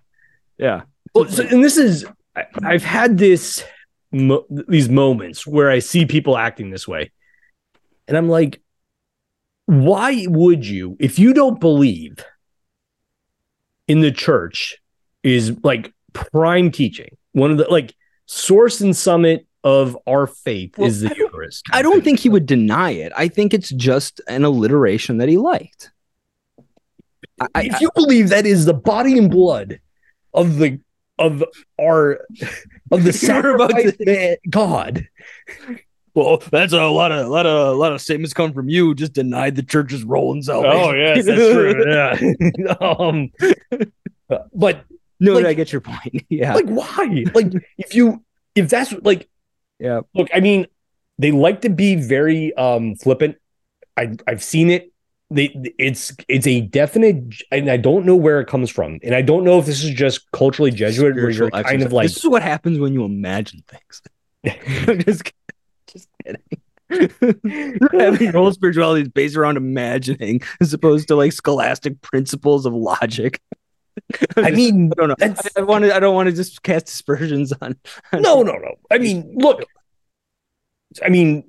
yeah Well, so, and this is. I, I've had this. Mo- these moments where I see people acting this way, and I'm like, why would you, if you don't believe in the church, is like prime teaching one of the like Source and Summit of our faith Well, is the I Eucharist. I don't think he would deny it. I think it's just an alliteration that he liked. I, I, if you believe that is the body and blood of the of our of the You're about sacrifice man, God, well, that's a lot of a lot of a lot of statements come from you. Just denied the church's role in salvation. Oh yes, that's true. Yeah. um, but no, Like- I get your point. Yeah, like, why? Like, if you if that's like, yeah. look, I mean, they like to be very um flippant. I I've seen it. They it's it's a definite, and I don't know where it comes from, and I don't know if this is just culturally Jesuit, where you're kind exercise. of like this is what happens when you imagine things. I'm just, just kidding. Having your whole spirituality is based around imagining, as opposed to like scholastic principles of logic. I mean, I don't know. I, I want to. I don't want to just cast aspersions on. on- no, no, no. I mean, look, I mean,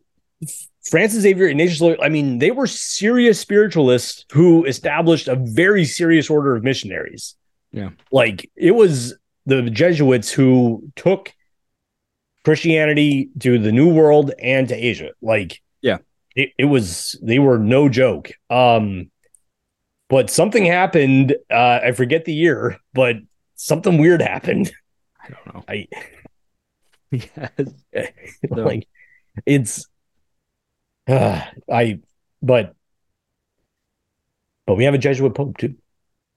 Francis Xavier, Ignatius Loyola, I mean, they were serious spiritualists who established a very serious order of missionaries. Yeah. Like it was the Jesuits who took Christianity to the New World and to Asia. Like, Yeah. it, it was, they were no joke. Um, but something happened. Uh, I forget the year, but something weird happened. I don't know. I, Yes. So- like it's uh, I but but we have a Jesuit Pope too.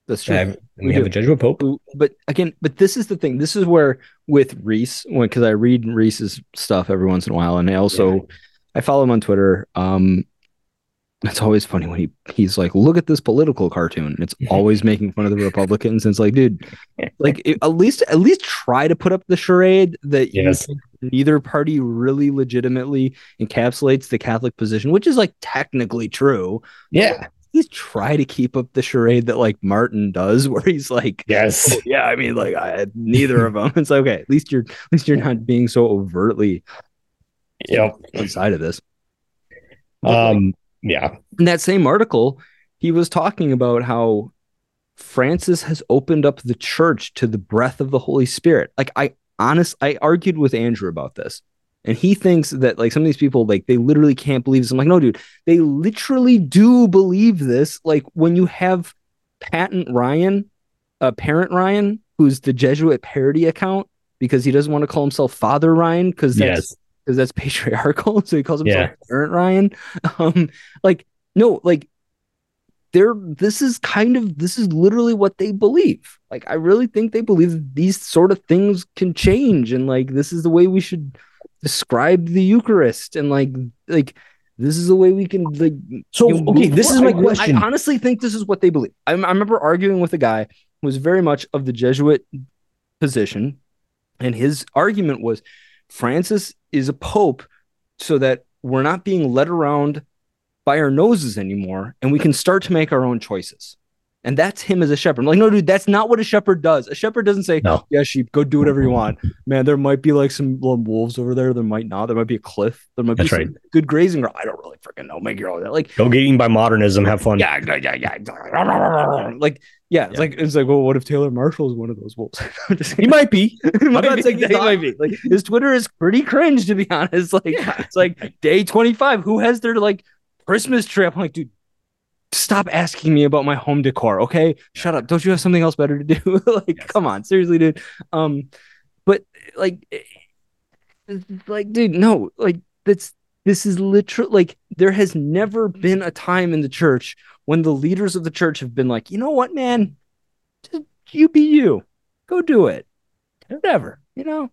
That's true. Uh, we, We have a Jesuit Pope. but again, but this is the thing. This is where with Reese, because I read Reese's stuff every once in a while, and I also I follow him on Twitter. Um, it's always funny when he he's like, "Look at this political cartoon." And it's always making fun of the Republicans. And it's like, dude, like it- at least at least try to put up the charade that Yes. neither party really legitimately encapsulates the Catholic position, which is like technically true. Yeah. Please try to keep up the charade that like Martin does, where he's like, Yes. "Oh, yeah, I mean, like I, neither of them. It's like, okay. At least you're, at least you're not being so overtly Yep. one side of this. But, like, Um. Yeah. in that same article, he was talking about how Francis has opened up the church to the breath of the Holy Spirit. Like I honest, I argued with Andrew about this. And he thinks that like some of these people, like they literally can't believe this. I'm like, no, dude, they literally do believe this. Like when you have Patent Ryan, uh, Parent Ryan, who's the Jesuit parody account because he doesn't want to call himself Father Ryan because that's Yes. Because that's patriarchal. So he calls himself Yeah. Parent Ryan. Um, like no, like they're this is kind of this is literally what they believe. Like I really think they believe that these sort of things can change, and like this is the way we should describe the Eucharist, and like like this is the way we can like. So you know, okay, move this is forward. my I- question. I honestly think this is what they believe. I, I remember arguing with a guy who was very much of the Jesuit position, and his argument was Francis is a pope so that we're not being led around by our noses anymore and we can start to make our own choices. And that's him as a shepherd. I'm like, no, dude, that's not what a shepherd does. A shepherd doesn't say, No. yeah, sheep, go do whatever you want. Man, there might be like some wolves over there. There might not. There might be a cliff. There might That's be right. some good grazing ground. I don't really freaking know. Make your own. Like, Go gating by modernism. Have fun. yeah, yeah, yeah, yeah. Like, yeah, it's Yeah. like it's like, well, what if Taylor Marshall is one of those wolves? He might be. I'm not saying he might be. Like his Twitter is pretty cringe to be honest. Like it's like day 25. Who has their like Christmas tree? I'm like, dude, stop asking me about my home decor. Okay, shut up. Don't you have something else better to do? like, Yes. come on, seriously, dude. Um, but like, eh, like, dude, no, like that's this is literally Like, there has never been a time in the church when the leaders of the church have been like, you know what, man, just you be you, go do it whatever, you know.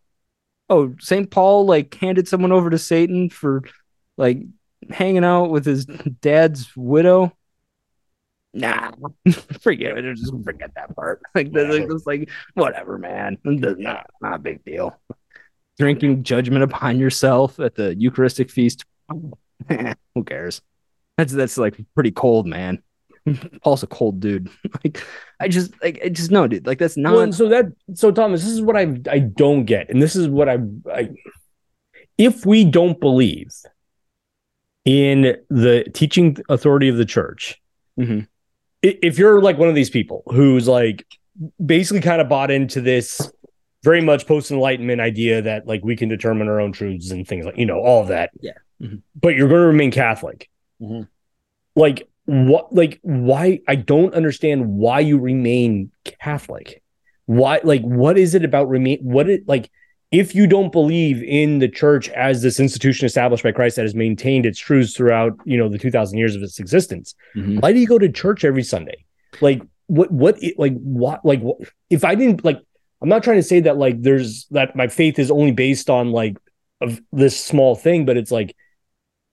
Oh, St. Paul like handed someone over to Satan for like hanging out with his dad's widow. Nah, forget it. Just forget that part. Like, that's like, that's like whatever, man. Not, not a big deal. Drinking judgment upon yourself at the Eucharistic feast. Who cares? That's that's like pretty cold, man. Paul's a cold dude. like, I just like I just know, dude. Like that's not. Well, so that so Thomas, this is what I I don't get, and this is what I I if we don't believe in the teaching authority of the church, Mhm. if you're like one of these people who's like basically kind of bought into this very much post enlightenment idea that like we can determine our own truths and things like you know all of that. Yeah. Mhm. But you're going to remain Catholic. Mhm. Like what? Like why? I don't understand why you remain Catholic. Why? Like what is it about remain? What it like? If you don't believe in the church as this institution established by Christ that has maintained its truths throughout, you know, the 2000 years of its existence, Mhm. why do you go to church every Sunday? Like what what like what like what if I didn't like I'm not trying to say that like there's that my faith is only based on like of this small thing, but it's like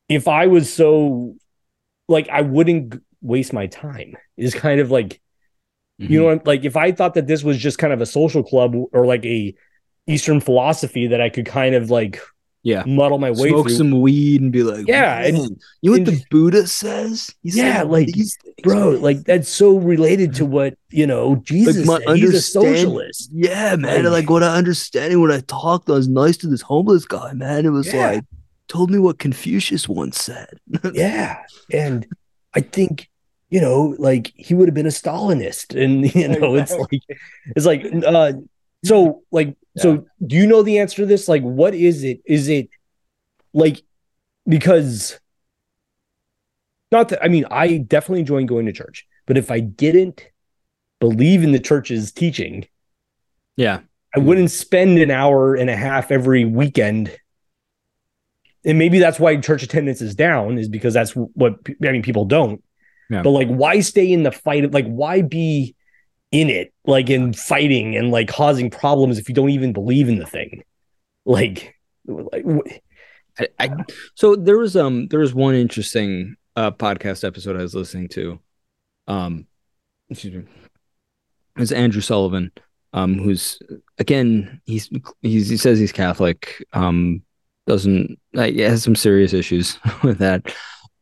if I was so like I wouldn't waste my time is kind of like Mm-hmm. you know what- like if I thought that this was just kind of a social club or like a Eastern philosophy that I could kind of like Yeah. muddle my way smoke through. some weed and be like, Yeah, and- you know what and the Buddha says? He Yeah, like, things, bro man." like that's so related to what you know jesus my said. he's a socialist yeah, man. like- Like, what I understanding when I talked, I was nice to this homeless guy, man. It was Yeah. like told me what Confucius once said. yeah and i think you know like he would have been a stalinist and you know it's like it's like uh so like so do you know the answer to this like what is it is it like because not that i mean i definitely enjoy going to church but if i didn't believe in the church's teaching Yeah. I wouldn't spend an hour and a half every weekend. And maybe that's why church attendance is down, is because that's what I mean. People don't. Yeah. But like, why stay in the fight? Like, why be in it, like in fighting and like causing problems if you don't even believe in the thing? Like, like wh- I, I so there was um there was one interesting uh podcast episode I was listening to. Um excuse me. It was Andrew Sullivan, um, who's again he's he's he says he's Catholic, um, doesn't like has some serious issues with that.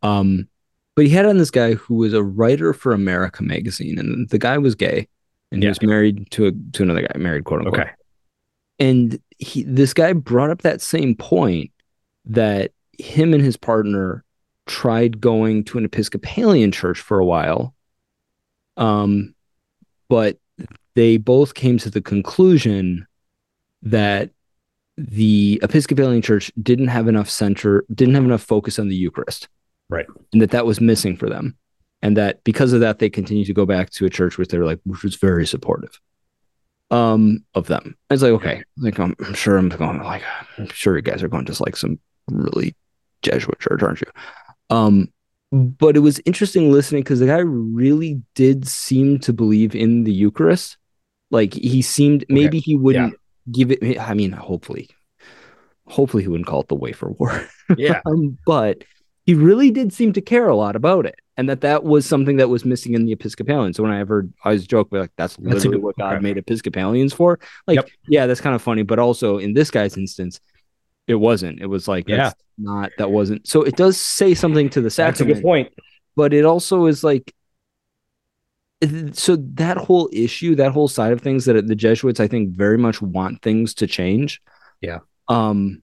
Um, but he had on this guy who was a writer for America magazine, and the guy was gay and he Yeah. was married to a to another guy, married quote unquote okay, and he this guy brought up that same point that him and his partner tried going to an episcopalian church for a while um but they both came to the conclusion that the episcopalian church didn't have enough center didn't have enough focus on the eucharist. Right. and that that was missing for them. And that because of that they continue to go back to a church which they're like which was very supportive um of them. It's like okay like i'm, I'm sure i'm going like i'm sure you guys are going to like some really jesuit church aren't you? Um but it was interesting listening because the guy really did seem to believe in the eucharist. Like he seemed maybe he wouldn't give it i mean hopefully hopefully he wouldn't call it the wafer war yeah, um, but he really did seem to care a lot about it and that that was something that was missing in the episcopalian so when i ever i was joke like that's That's a literally good- what god okay. made episcopalians for like Yep. yeah that's kind of funny but also in this guy's instance it wasn't it was like Yeah. that's not that wasn't so it does say something to the that's a sacrament good point. but it also is like so that whole issue that whole side of things that the jesuits i think very much want things to change Yeah. um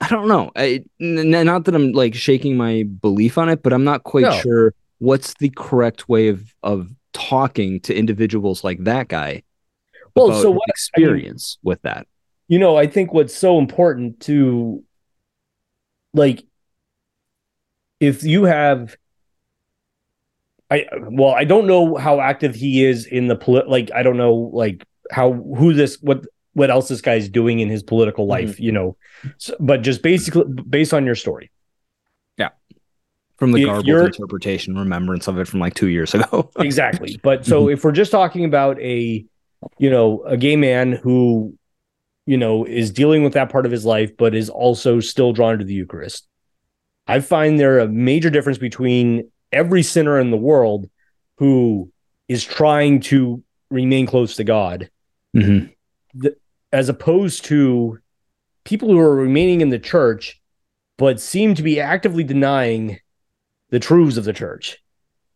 i don't know I, n- not that i'm like shaking my belief on it but i'm not quite No. sure what's the correct way of of talking to individuals like that guy Well, so what I mean, experience with that you know, I think what's so important to like if you have I well, I don't know how active he is in the polit like I don't know like how who this what what else this guy's doing in his political mm-hmm. life, you know. So, but just basically based on your story. Yeah. From the If garbled interpretation remembrance of it from like two years ago exactly. But so mm-hmm. if we're just talking about a, you know, a gay man who, you know, is dealing with that part of his life, but is also still drawn to the Eucharist, I find there a major difference between every sinner in the world who is trying to remain close to God, Mhm. as opposed to people who are remaining in the church, but seem to be actively denying the truths of the church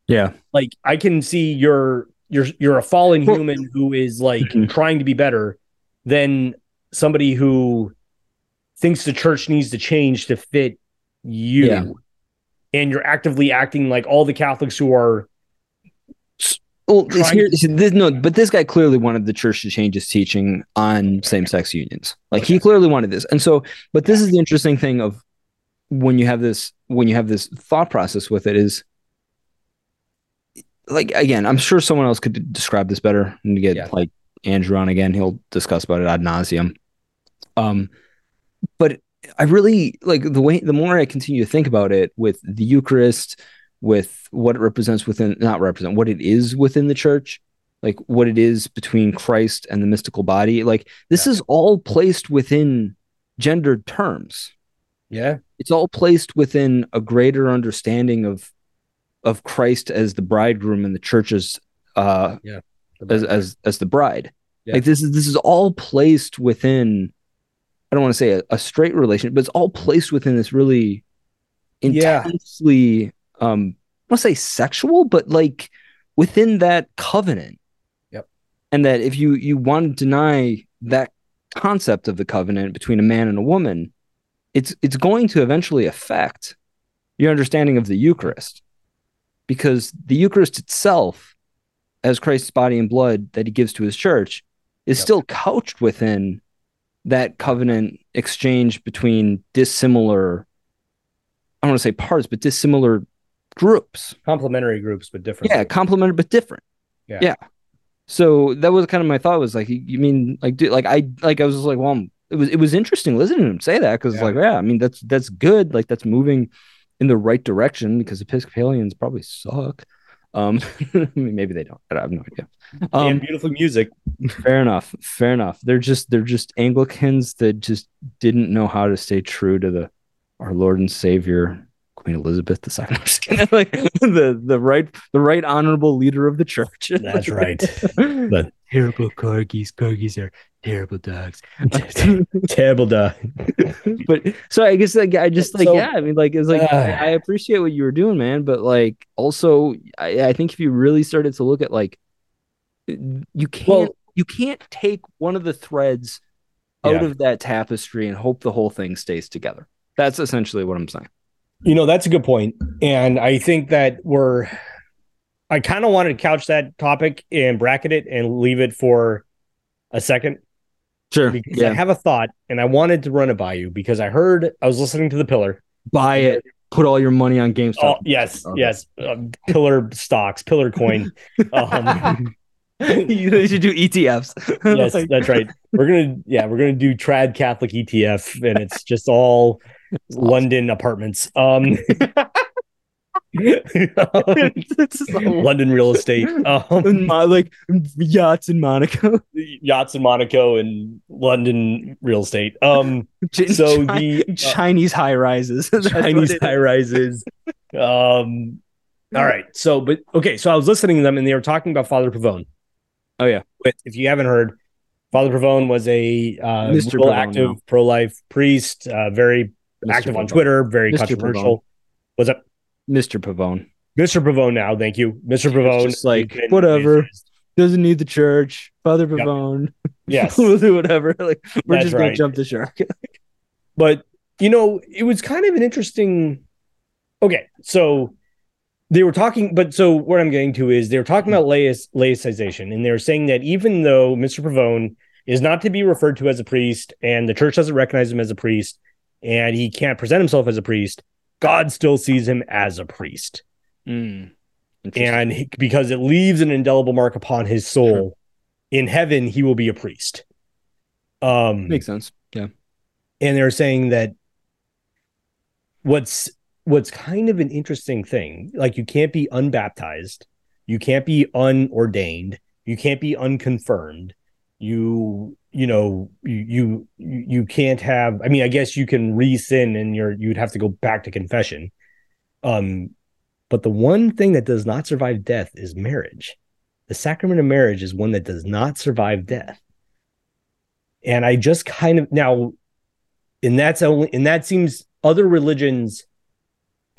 yeah like I can see you're you're you're a fallen human who is like Mhm. trying to be better than somebody who thinks the church needs to change to fit you. Yeah. And you're actively acting like all the Catholics who are Well, here, this, no, but this guy clearly wanted the church to change its teaching on same-sex unions. Like he clearly wanted this, and so, but this is the interesting thing of when you have this when you have this thought process with it is like again, I'm sure someone else could describe this better and to get Yeah. like Andrew on again. He'll discuss about it ad nauseum. Um, but I really like the way the more I continue to think about it with the Eucharist, with what it represents within not represent what it is within the church, like what it is between Christ and the mystical body. Like this is all placed within gendered terms. Yeah. It's all placed within a greater understanding of of Christ as the bridegroom and the church as uh as as as the bride. Yeah. Like this is this is all placed within I don't want to say a, a straight relation, but it's all placed within this really Yeah. intensely um I want to say sexual, but like within that covenant. Yep. And that if you you want to deny that concept of the covenant between a man and a woman, it's it's going to eventually affect your understanding of the Eucharist. Because the Eucharist itself, as Christ's body and blood that he gives to his church, is Yep. still couched within that covenant exchange between dissimilar, I don't want to say parts, but dissimilar groups. Complementary groups, but different. Yeah, complementary but different. Yeah. Yeah. So that was kind of my thought was like, you mean like, dude, like I like I was like, well, it was it was interesting listening to him say that because Yeah. like, yeah, I mean that's that's good, like that's moving in the right direction because Episcopalians probably suck. Um, maybe they don't. I have no idea. and Um, beautiful music. fair enough. Fair enough. They're just they're just Anglicans that just didn't know how to stay true to the our Lord and Savior Queen Elizabeth II, like the the right the right honorable leader of the church. That's right. the terrible corgis. Corgis are terrible dogs. Terrible dog. but so I guess like I just like So- yeah, I mean like it's like Uh. I, I appreciate what you were doing, man. But like also I, I think if you really started to look at like you can't Well- you can't take one of the threads out Yeah. of that tapestry and hope the whole thing stays together. That's essentially what I'm saying. You know, that's a good point. And I think that we're I kind of wanted to couch that topic and bracket it and leave it for a second Sure. because I have a thought and I wanted to run it by you because I heard I was listening to the pillar. Buy it. Put all your money on Oh GameStop. yes, Okay. yes, um, pillar stocks, pillar coin. Um, you should do ETFs. yes, that's right. We're gonna yeah, we're gonna do trad Catholic ETF, and it's just all London apartments. Um, all- London real estate. Um, like yachts in Monaco. yachts in Monaco and London real estate. Um, So Chi- the, uh, Chinese high rises. Chinese high rises. Um, all right. So, but okay. So I was listening to them, and they were talking about Father Pavone. Oh, yeah. But if you haven't heard, Father Pavone was a uh, real Pavone active now. pro-life priest, uh, very Mr. active on Twitter, very Mr. controversial. Was up, Mr. Pavone Mr. Pavone? Now, thank you, Mr. Pavone. just like, whatever. doesn't need the church. Father Yep. Pavone. Yes, we'll do whatever. Like we're That's just gonna right. jump the shark. but you know it was kind of an interesting okay so they were talking but so what i'm getting to is they were talking about laic, laicization and they were saying that even though mr pavone is not to be referred to as a priest and the church doesn't recognize him as a priest and he can't present himself as a priest god still sees him as a priest Mm. and he, because it leaves an indelible mark upon his soul in heaven he will be a priest um makes sense. Yeah. and they're saying that what's what's kind of an interesting thing like you can't be unbaptized you can't be unordained you can't be unconfirmed you you know you you you can't have i mean i guess you can re-sin and you're you'd have to go back to confession. Um but the one thing that does not survive death is marriage. The sacrament of marriage is one that does not survive death. And i just kind of now and that's only and that seems other religions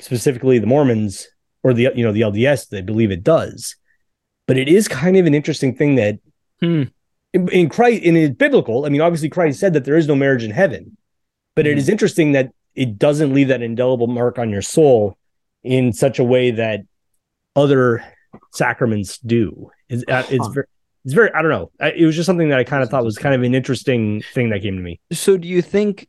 specifically the mormons or the you know the lds they believe it does. But it is kind of an interesting thing that Hmm. In, in christ in it's biblical i mean obviously christ said that there is no marriage in heaven but it Mhm. is interesting that it doesn't leave that indelible mark on your soul in such a way that other sacraments do It's uh, it's very it's very I don't know. I, it was just something that I kind of thought was kind of an interesting thing that came to me. So do you think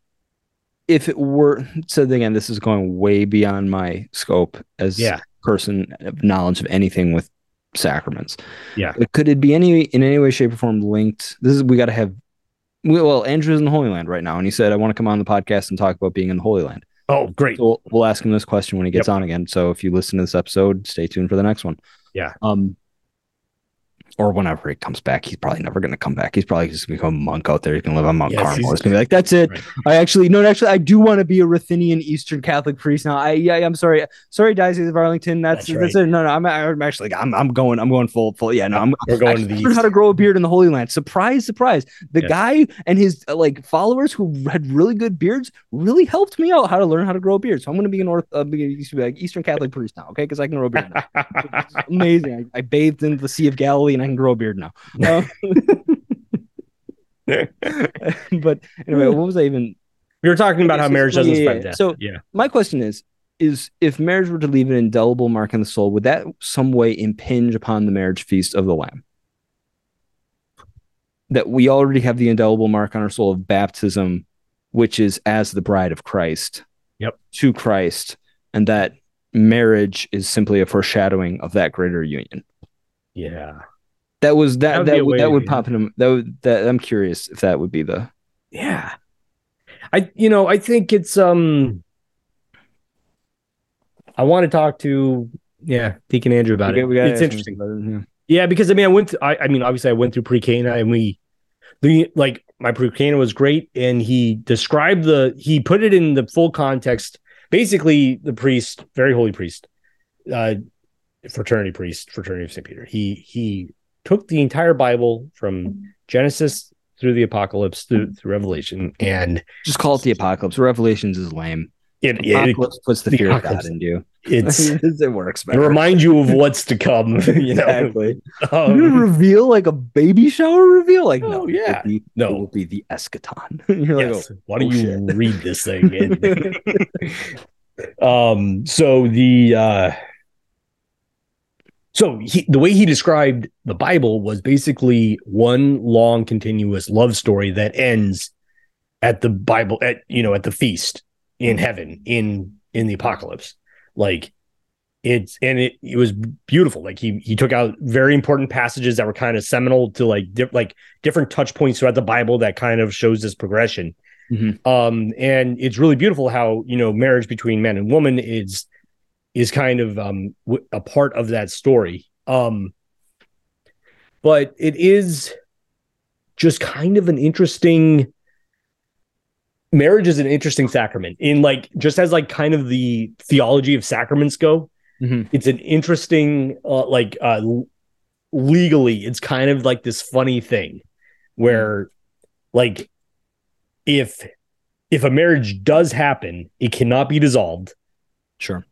if it were so again, this is going way beyond my scope as Yeah. a person of knowledge of anything with sacraments. Yeah. But could it be any in any way, shape, or form linked? This is we gotta have we- well, Andrew's in the Holy Land right now, and he said, I want to come on the podcast and talk about being in the Holy Land. Oh, great. So we'll, we'll ask him this question when he gets on again. So if you listen to this episode, stay tuned for the next one. Yeah. Um, or whenever he comes back, he's probably never going to come back. He's probably just going to become a monk out there. He can live on Mount Yes, Carmel. he's- going to be like, that's it. Right. I actually, no, actually, I do want to be a Ruthenian Eastern Catholic priest now. I, yeah, I'm sorry. Sorry, Diocese of Arlington. That's, That's that's, right. it. No, no, I'm, I'm actually, I'm, I'm going, I'm going full, full. Yeah, no, I'm, We're going I to the learned how to grow a beard in the Holy Land. Surprise, surprise. The Yes. guy and his uh, like followers who had really good beards really helped me out how to learn how to grow a beard. So I'm going to be an North, uh, be, be like Eastern Catholic priest now, okay? Because I can grow a beard. Now. Amazing. I, I bathed in the Sea of Galilee and I can grow a beard now. Um, but anyway, what was I even? we were talking about how marriage doesn't yeah, spread yeah. death. So- yeah. My question is: is if marriage were to leave an indelible mark on the soul, would that some way impinge upon the marriage feast of the Lamb? That we already have the indelible mark on our soul of baptism, which is as the bride of Christ. Yep. To Christ, and that marriage is simply a foreshadowing of that greater union. Yeah. That was That that would that would, that would pop in. That would, that I'm curious if that would be the Yeah. I you know, I think it's um I want to talk to yeah, Deacon Andrew about We it. we it's interesting. it, yeah. Yeah, because I mean I went to, I, I mean obviously I went through pre-Cana and we the like my pre-Cana was great and he described the he put it in the full context. Basically the priest, very holy priest, uh fraternity priest, fraternity of St. Peter. He he took the entire Bible from Genesis through the apocalypse through, through Revelation and Just call it the apocalypse. Revelations is lame. it, it Apocalypse puts the the fear of God apocalypse. into you. it's it works to remind you of what's to come. You know, Exactly. Um, you reveal like a baby shower reveal? Like, Oh, no, yeah. It be, No. it will be the eschaton. You're like, oh, Why don't you read this thing? Um. So the uh, so he, the way he described the Bible was basically one long continuous love story that ends at the Bible at you know at the feast in heaven in in the apocalypse. Like it's and it it was beautiful. Like he he took out very important passages that were kind of seminal to like di- like different touch points throughout the Bible that kind of shows this progression. Mhm. Um, and it's really beautiful how you know marriage between man and woman is is kind of um a part of that story. Um, but it is just kind of an interesting marriage is an interesting sacrament in like just as like kind of the theology of sacraments go Mhm. it's an interesting uh, like uh legally it's kind of like this funny thing where like if if a marriage does happen it cannot be dissolved Sure.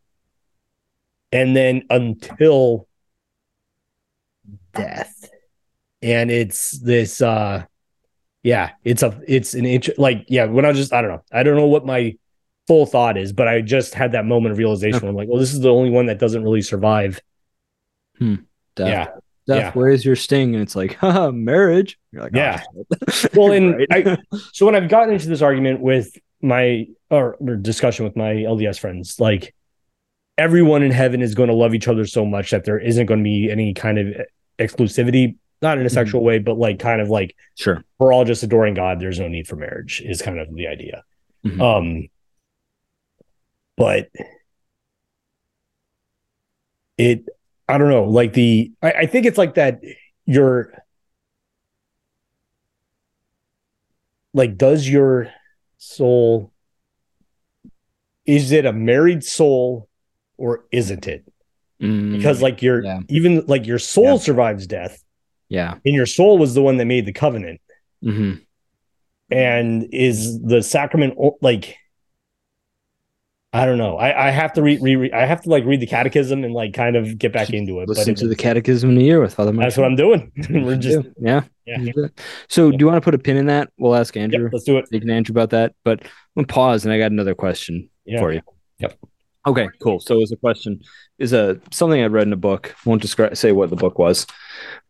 And then until death and it's this uh yeah it's a it's an inch like yeah when i just i don't know i don't know what my full thought is but i just had that moment of realization where i'm like well this is the only one that doesn't really survive Death. Yeah. Death, Yeah. where's your sting? And it's like, haha, marriage. You're like, oh, Yeah. Well, and. I, so when I've gotten into this argument with my or, or discussion with my LDS friends, like everyone in heaven is going to love each other so much that there isn't going to be any kind of exclusivity, not in a sexual way, but like kind of like sure. we're all just adoring God. There's no need for marriage. Is kind of the idea. Mhm. Um, but it, I don't know, like the, I, I think it's like that. You're like, does your soul, is it a married soul or isn't it? Mm, Because like your, yeah. even like your soul Yeah. survives death yeah. and your soul was the one that made the covenant. hmm and is the sacrament like I don't know. I, I have to read re, re- I have to like read the catechism and like kind of get back into it. Listen it to the catechism in a year with Father Mike. that's what I'm doing. We're just yeah. yeah. You. So, do you want to put a pin in that? We'll ask Andrew. Yep, let's do it. Deacon Andrew about that. But I'm gonna pause and I got another question Yeah. for you. Yep. Okay, cool. So it was a question is a something I read in a book. Won't describe say what the book was,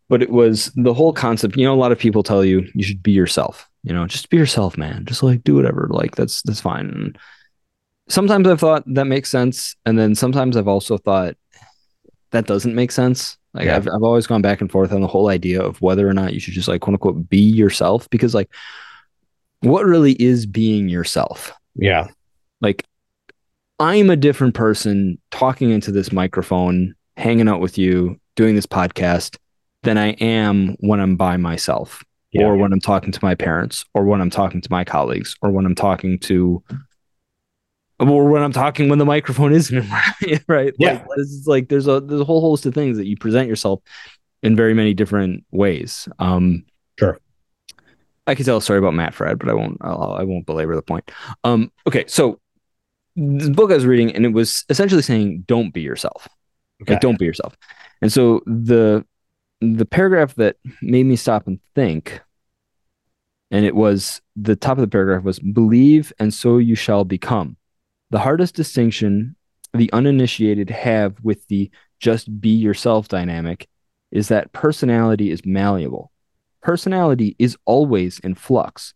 but it was the whole concept. You know, a lot of people tell you you should be yourself. You know, just be yourself, man. Just like do whatever. Like that's that's fine. And sometimes I've thought that makes sense, and then sometimes I've also thought that doesn't make sense. Like Yeah. I've I've always gone back and forth on the whole idea of whether or not you should just like quote unquote be yourself because like what really is being yourself? Yeah. Like I'm a different person talking into this microphone, hanging out with you, doing this podcast than I am when I'm by myself Yeah. or when I'm talking to my parents or when I'm talking to my colleagues or when I'm talking to or when I'm talking when the microphone isn't in front of right? Yeah. Like, this is like there's a there's a whole host of things that you present yourself in very many different ways. Um Sure. I could tell a story about Matt Fred, but I won't I'll, I won't belabor the point. Um okay, so the book I was reading and it was essentially saying don't be yourself. Okay. Like don't be yourself. And so the the paragraph that made me stop and think and it was the top of the paragraph was believe and so you shall become the hardest distinction the uninitiated have with the just be yourself dynamic is that personality is malleable personality is always in flux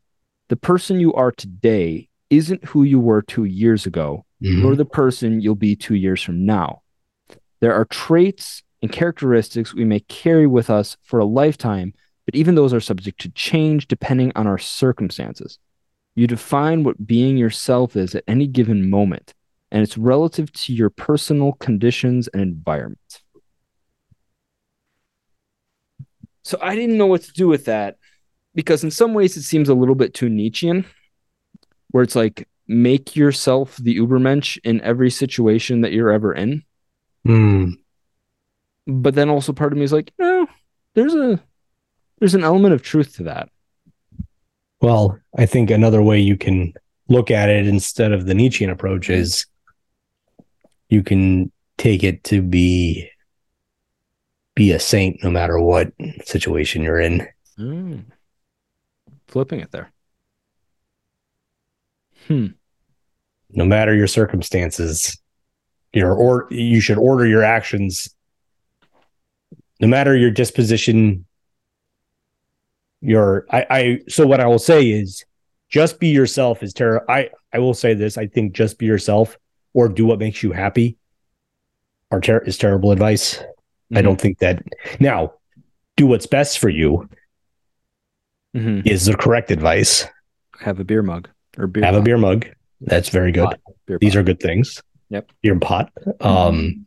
the person you are today isn't who you were 2 years ago Mhm. nor the person you'll be 2 years from now there are traits and characteristics we may carry with us for a lifetime but even those are subject to change depending on our circumstances. You define what being yourself is at any given moment, and it's relative to your personal conditions and environment. So I didn't know what to do with that because, in some ways, it seems a little bit too Nietzschean, where it's like, make yourself the Ubermensch in every situation that you're ever in. Hmm. But then also part of me is like, no, there's a there's an element of truth to that. Well, I think another way you can look at it instead of the Nietzschean approach is you can take it to be be a saint no matter what situation you're in. Mm. Flipping it there. Hmm. No matter your circumstances, your or you should order your actions no matter your disposition your I, I so what I will say is just be yourself is terror. I I will say this. I think just be yourself or do what makes you happy are ter- is terrible advice. I don't think that now do what's best for you Mhm. is the correct advice. have a beer mug or beer. Have a beer mug. That's very good. Pot. These pot. are good things. Yep. Beer pot. Um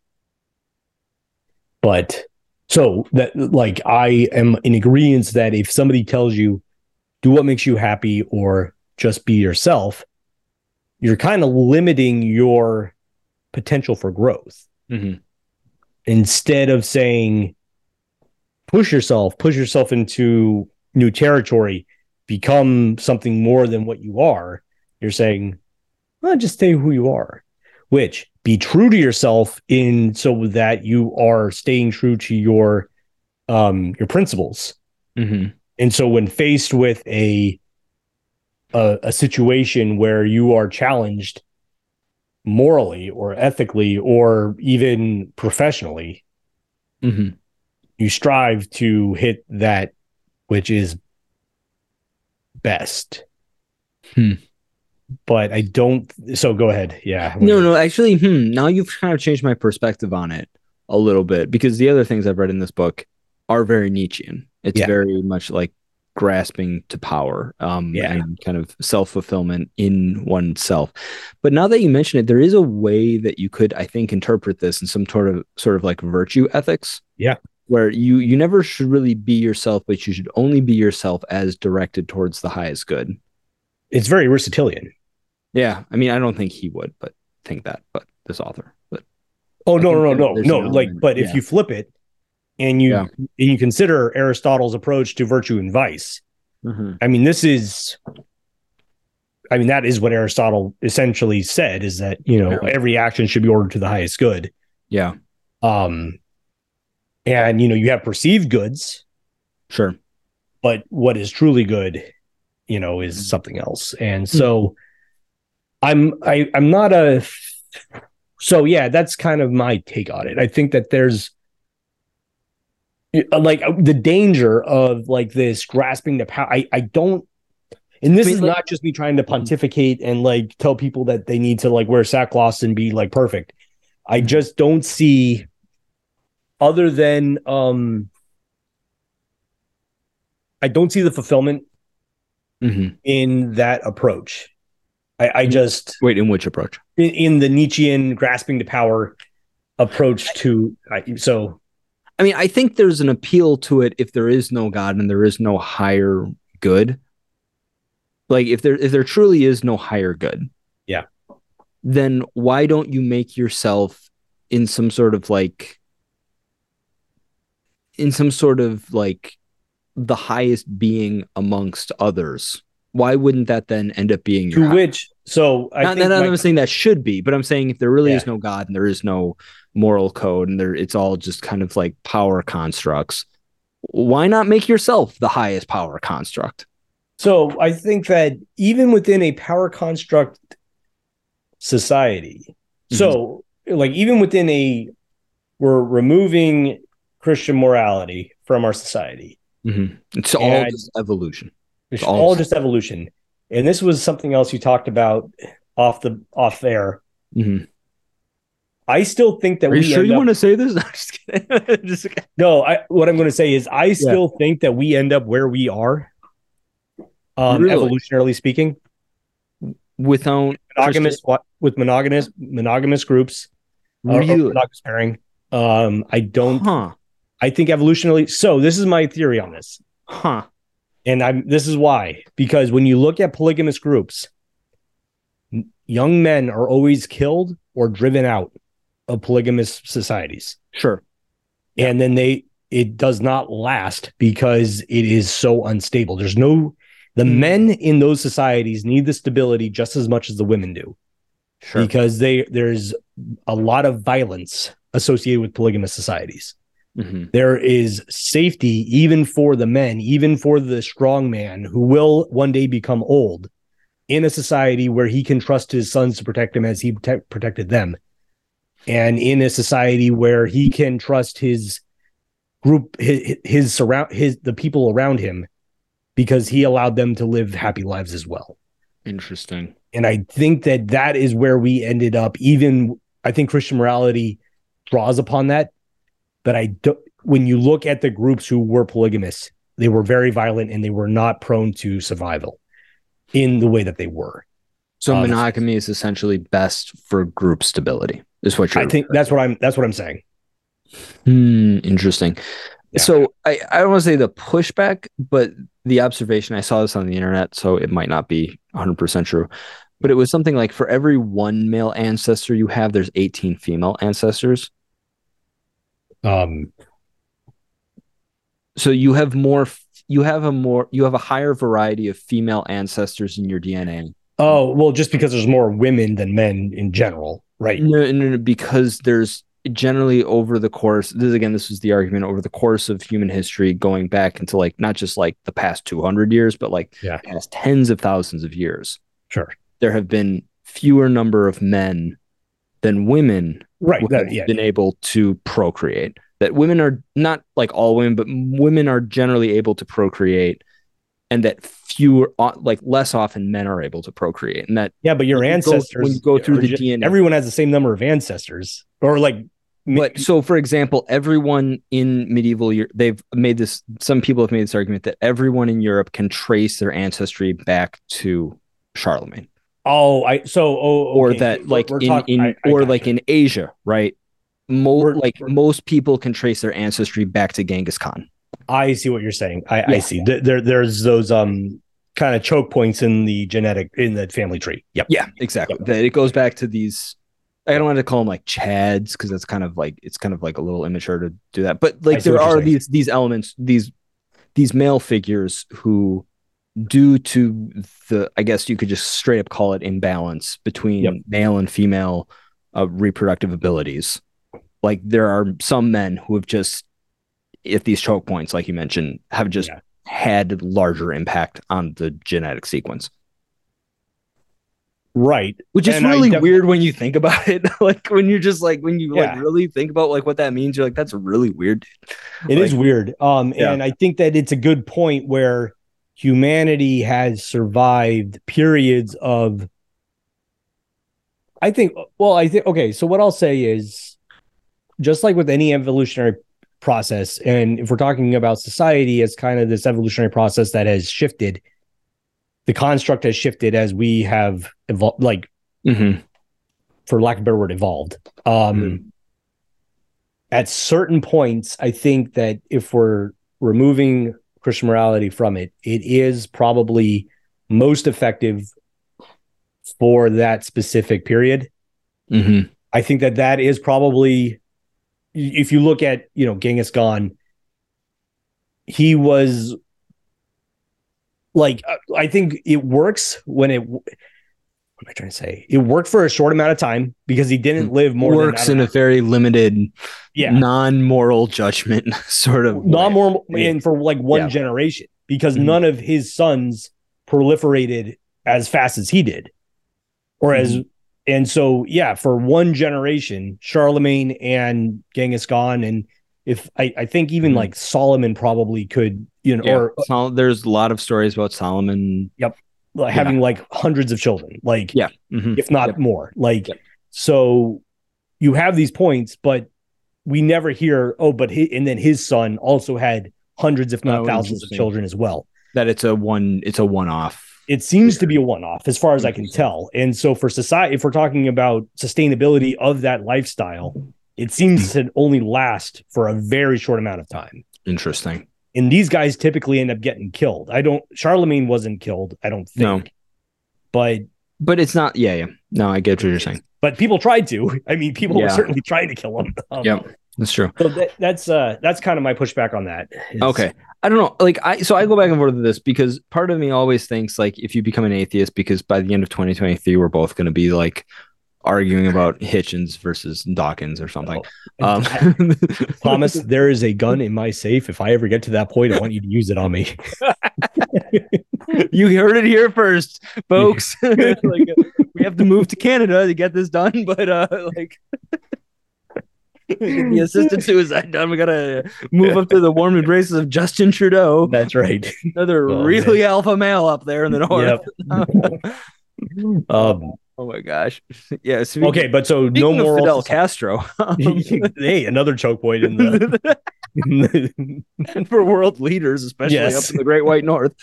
but so that like I am in agreement that if somebody tells you do what makes you happy or just be yourself, you're kind of limiting your potential for growth. Mhm. instead of saying push yourself push yourself into new territory become something more than what you are you're saying well, just stay who you are which be true to yourself in so that you are staying true to your um your principles Mhm. and so when faced with a a, a situation where you are challenged morally or ethically or even professionally, Mhm. you strive to hit that which is best. Hmm. But I don't so go ahead. Yeah. No, no, actually, hmm, now you've kind of changed my perspective on it a little bit because the other things I've read in this book are very Nietzschean. It's Yeah. very much like grasping to power um Yeah. and kind of self-fulfillment in oneself. But now that you mention it, there is a way that you could, I think, interpret this in some sort of sort of like virtue ethics. Yeah. Where you you never should really be yourself, but you should only be yourself as directed towards the highest good. It's very Aristotelian. Yeah. I mean, I don't think he would, but think that, but this author. But Oh no, no, no, no, no. Like, but if you flip it and you and you consider Aristotle's approach to virtue and vice, I mean, this is, I mean, that is what Aristotle essentially said is that, you know, Yeah. every action should be ordered to the highest good. yeah, Um, and, you know, you have perceived goods, sure. but what is truly good, you know, Mm-hmm. is something else. And so I'm, I, I'm not a, so yeah, that's kind of my take on it. I think that there's, uh, like uh, the danger of like this grasping the power. I I don't. And this I mean, is like- not just me trying to pontificate and like tell people that they need to like wear sackcloth and be like perfect. I Mm-hmm. just don't see other than um I don't see the fulfillment Mhm. in that approach. I, I just Wait, in which approach? in, in the Nietzschean grasping to power approach to I, so I mean, I think there's an appeal to it if there is no God and there is no higher good. Like if there if there truly is no higher good. Yeah. Then why don't you make yourself in some sort of like in some sort of like the highest being amongst others? Why wouldn't that then end up being your to which so I not, think not, my- I'm saying that should be, but I'm saying if there really Yeah. is no God and there is no moral code and there it's all just kind of like power constructs, why not make yourself the highest power construct? So I think that even within a power construct society, mm-hmm. so like even within a, we're removing Christian morality from our society. It's all And- just evolution. It's All- all just evolution. And this was something else you talked about off the off air. Mhm. I still think that Are you sure you up- want to say this? No, just kidding. Just kidding. No, I what I'm going to say is I still think that we end up where we are, um, Really? evolutionarily speaking. Without monogamous what with monogamous monogamous groups or- or monogamous pairing. Um, I don't. huh? I think evolutionarily. So this is my theory on this, Huh? and I'm. This is why because when you look at polygamous groups, young men are always killed or driven out of polygamous societies, Sure. and then they it does not last because it is so unstable. There's no. The Hmm. men in those societies need the stability just as much as the women do. Sure. because they there's a lot of violence associated with polygamous societies. Mhm. There is safety even for the men, even for the strong man who will one day become old in a society where he can trust his sons to protect him as he protect, protected them. And in a society where he can trust his group his, his surround his the people around him because he allowed them to live happy lives as well. Interesting. And I think that that is where we ended up. Even I think Christian morality draws upon that. But I don't, when you look at the groups who were polygamous, they were very violent and they were not prone to survival in the way that they were. So Um, monogamy is essentially best for group stability. Is what you're I think that's what I'm, that's what I'm saying. Hmm, interesting. Yeah. So I, I don't want to say the pushback, but the observation I saw this on the internet, so it might not be 100% true, but it was something like for every one male ancestor you have, there's 18 female ancestors. Um, So you have more, you have a more, you have a higher variety of female ancestors in your DNA. oh, well, just because there's more women than men in general, right? No, no, no, because there's generally over the course, this again, this was the argument over the course of human history going back into like not just like the past 200 years, but like Yeah. past tens of thousands of years. Sure. there have been fewer number of men than women Right. that- yeah. been able to procreate. That women are not like all women, but women are generally able to procreate, and that fewer, uh, like less often, men are able to procreate, and that Yeah. But your you go- ancestors, when you go through the ju- DNA. everyone has the same number of ancestors or like, But so, for example, everyone in medieval Europe, they've made this. Some people have made this argument that everyone in Europe can trace their ancestry back to Charlemagne, oh, I, so, oh, or okay. that We're- like we're in, talk- in I- I or like in Asia, right? Mo- We're- like most people can trace their ancestry back to Genghis Khan. I see what you're saying. I, I see. There, there, there's those um kind of choke points in the genetic in the family tree. Yep. Yeah, exactly. That it goes back to these. I don't want to call them like chads because that's kind of like it's kind of like a little immature to do that. But like there you're these these elements, these these male figures who, due to the, I guess you could just straight up call it imbalance between Yep. male and female uh, reproductive abilities. Like there are some men who have just, if these choke points, like you mentioned, have just Yeah. had larger impact on the genetic sequence. right. which is And really def- weird when you think about it. like when you're just like when you Yeah. like really think about like what that means, you're like, that's really weird. It is Like- weird. Um, Yeah. and I think that it's a good point where humanity has survived periods of. I think. Well, I think. Okay, so what I'll say is, just like with any evolutionary process, and if we're talking about society as kind of this evolutionary process that has shifted, the construct has shifted as we have evolved, like Mm-hmm. for lack of a better word, evolved. Um, Mhm. At certain points, I think that if we're removing Christian morality from it, it is probably most effective for that specific period. Mm-hmm. I think that that is probably, if you look at you know Genghis Khan, he was like uh, I think it works when it. Am I trying to say? It worked for a short amount of time because he didn't live more Works than in a very limited, yeah non-moral judgment sort of. non-moral, Yeah. and for like one Yeah. generation because Mhm. none of his sons proliferated as fast as he did or as Mm-hmm. and so yeah for one generation charlemagne and genghis khan and if i, I think even Mhm. like solomon probably could you know Yeah. or Sol- there's a lot of stories about Solomon. Like, having like hundreds of children like Yeah. Mhm. if not Yep. more like Yep. so you have these points but we never hear oh but he, and then his son also had hundreds if not Oh, thousands of children as well That it's a one. It's a one-off. it seems to be a one-off as far as i can tell and so for society if we're talking about sustainability of that lifestyle it seems to only last for a very short amount of time Interesting. And these guys typically end up getting killed i don't charlemagne wasn't killed i don't think No. but But it's not. Yeah. Yeah. No, I get what you're saying. but people tried to i mean people were certainly trying to kill him Um, Yep. That's true. so that, that's uh that's kind of my pushback on that is- Okay. I don't know. Like I so I go back and forth with this because part of me always thinks like if you become an atheist, because by the end of 2023, we're both gonna be like arguing about Hitchens versus Dawkins or something. Um Thomas, there is a gun in my safe. If I ever get to that point, I want you to use it on me. you heard it here first, folks. like uh, we have to move to Canada to get this done, but uh like get the assisted suicide done. We gotta move up to the warm embraces of Justin Trudeau, That's right. another Oh, really alpha male up there in the north. Um, Oh my gosh. Yeah. Speaking, okay, but so no more Fidel Castro hey, another choke point in the. and for world leaders, especially Yes. up in the Great White North.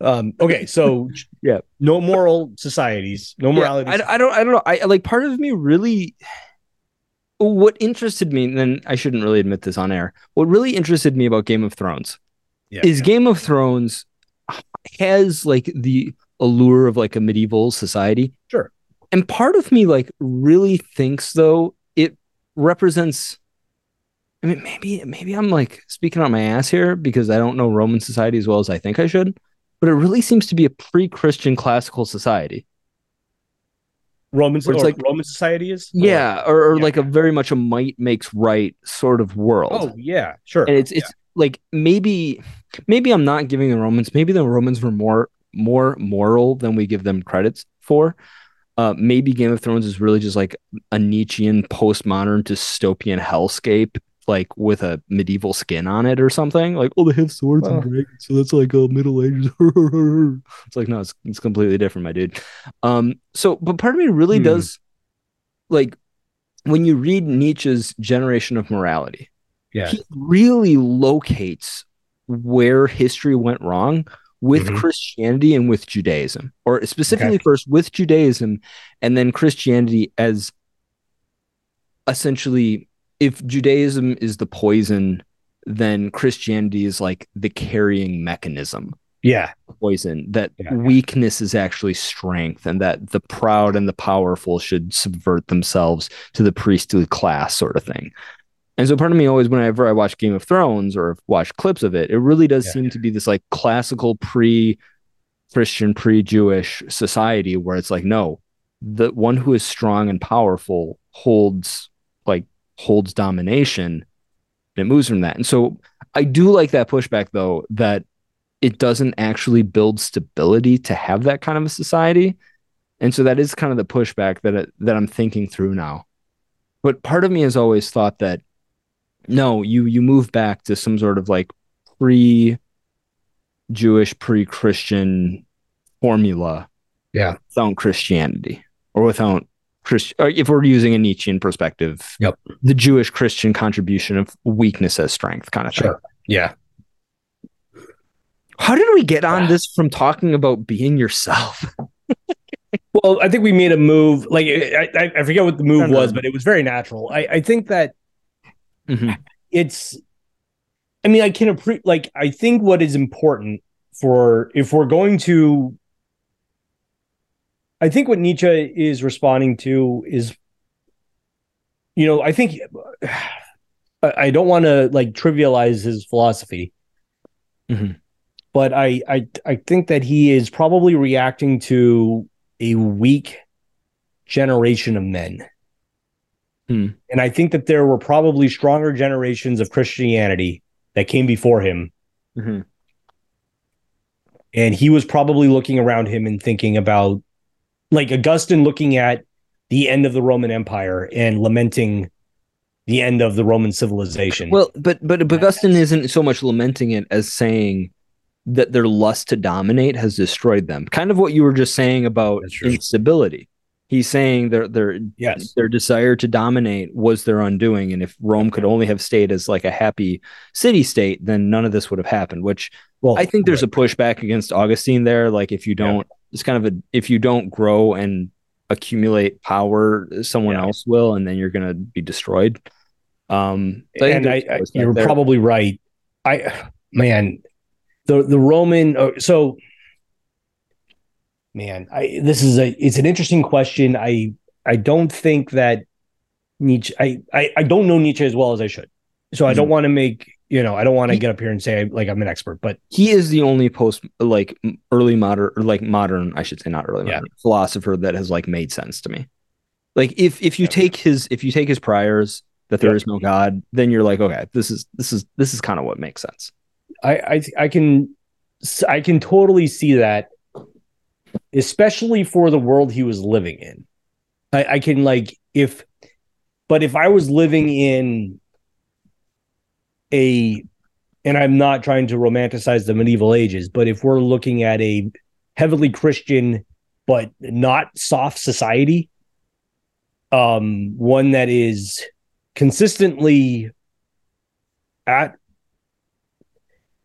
um, okay, so Yeah. no moral societies, no Yeah, morality. I, I don't. I don't know. I like part of me really. What interested me, and then I shouldn't really admit this on air. What really interested me about Game of Thrones Yeah. is Game of Thrones has like the allure of like a medieval society. Sure. And part of me like really thinks though it represents I mean maybe maybe I'm like speaking on my ass here because I don't know Roman society as well as I think I should, but it really seems to be a pre-Christian classical society. Roman, Where it's or like- Roman society is. Yeah, or, or Yeah. like a very much a might makes right sort of world. Oh yeah, sure. and it's it's like maybe maybe I'm not giving the Romans maybe the Romans were more more moral than we give them credits for. Uh, maybe Game of Thrones is really just like a Nietzschean postmodern dystopian hellscape, like with a medieval skin on it or something. Like, oh, they have swords Well. and dragons, so that's like a Middle Ages. it's like no, it's it's completely different, my dude. Um, so but part of me really Hmm. does like when you read Nietzsche's Generation of Morality yeah. he really locates where history went wrong with Mhm. Christianity and with Judaism, or specifically Okay. first with Judaism and then Christianity as essentially if Judaism is the poison, then Christianity is like the carrying mechanism yeah. poison that Yeah. weakness is actually strength and that the proud and the powerful should subvert themselves to the priestly class sort of thing and so part of me always whenever i watch game of thrones or watch clips of it it really does Yeah. seem to be this like classical pre christian pre-jewish society where it's like no the one who is strong and powerful holds like holds domination and it moves from that and so i do like that pushback though that it doesn't actually build stability to have that kind of a society and so that is kind of the pushback that that I'm thinking through now. But part of me has always thought that no, you you move back to some sort of like pre Jewish, pre Christian formula. Yeah. Without Christianity or without Christ, if we're using a Nietzschean perspective, Yep. the Jewish Christian contribution of weakness as strength kind of thing. Sure. Yeah. How did we get on this from talking about being yourself? Well, I think we made a move. Like I, I, forget what the move was, but it was very natural. I, I think that Mhm. it's. I mean, I can appreciate. Like, I think what is important for if we're going to. I think what Nietzsche is responding to is. You know, I think. I don't want to like trivialize his philosophy, Mhm. but I, I I think that he is probably reacting to a weak generation of men. Hmm. And I think that there were probably stronger generations of Christianity that came before him. Mhm. And he was probably looking around him and thinking about, like Augustine looking at the end of the Roman Empire and lamenting the end of the Roman civilization. Well, but but Augustine isn't so much lamenting it as saying that their lust to dominate has destroyed them. Kind of what you were just saying about instability. He's saying their their yes. their desire to dominate was their undoing, and if Rome could only have stayed as like a happy city state, then none of this would have happened. Which Well, I think there's a pushback against Augustine there. Like if you don't, it's kind of a if you don't grow and accumulate power, someone Yeah. else will, and then you're gonna be destroyed. Um, so and I, I you're there. probably right. I man, the the Roman. oh, So, man, I this is a it's an interesting question. I I don't think that Nietzsche. I I, I don't know Nietzsche as well as I should. So I don't mm-hmm. want to make you know I don't want to get up here and say like I'm an expert, but he is the only post like early modern or like modern i should say not early Yeah. modern philosopher that has like made sense to me like if if you Yeah. take his if you take his priors that there Yeah. is no god then you're like okay this is this is this is kind of what makes sense I I I can I can totally see that, especially for the world he was living in. I, I can like if, but if I was living in a, and I'm not trying to romanticize the medieval ages, but if we're looking at a heavily Christian but not soft society, um, one that is consistently at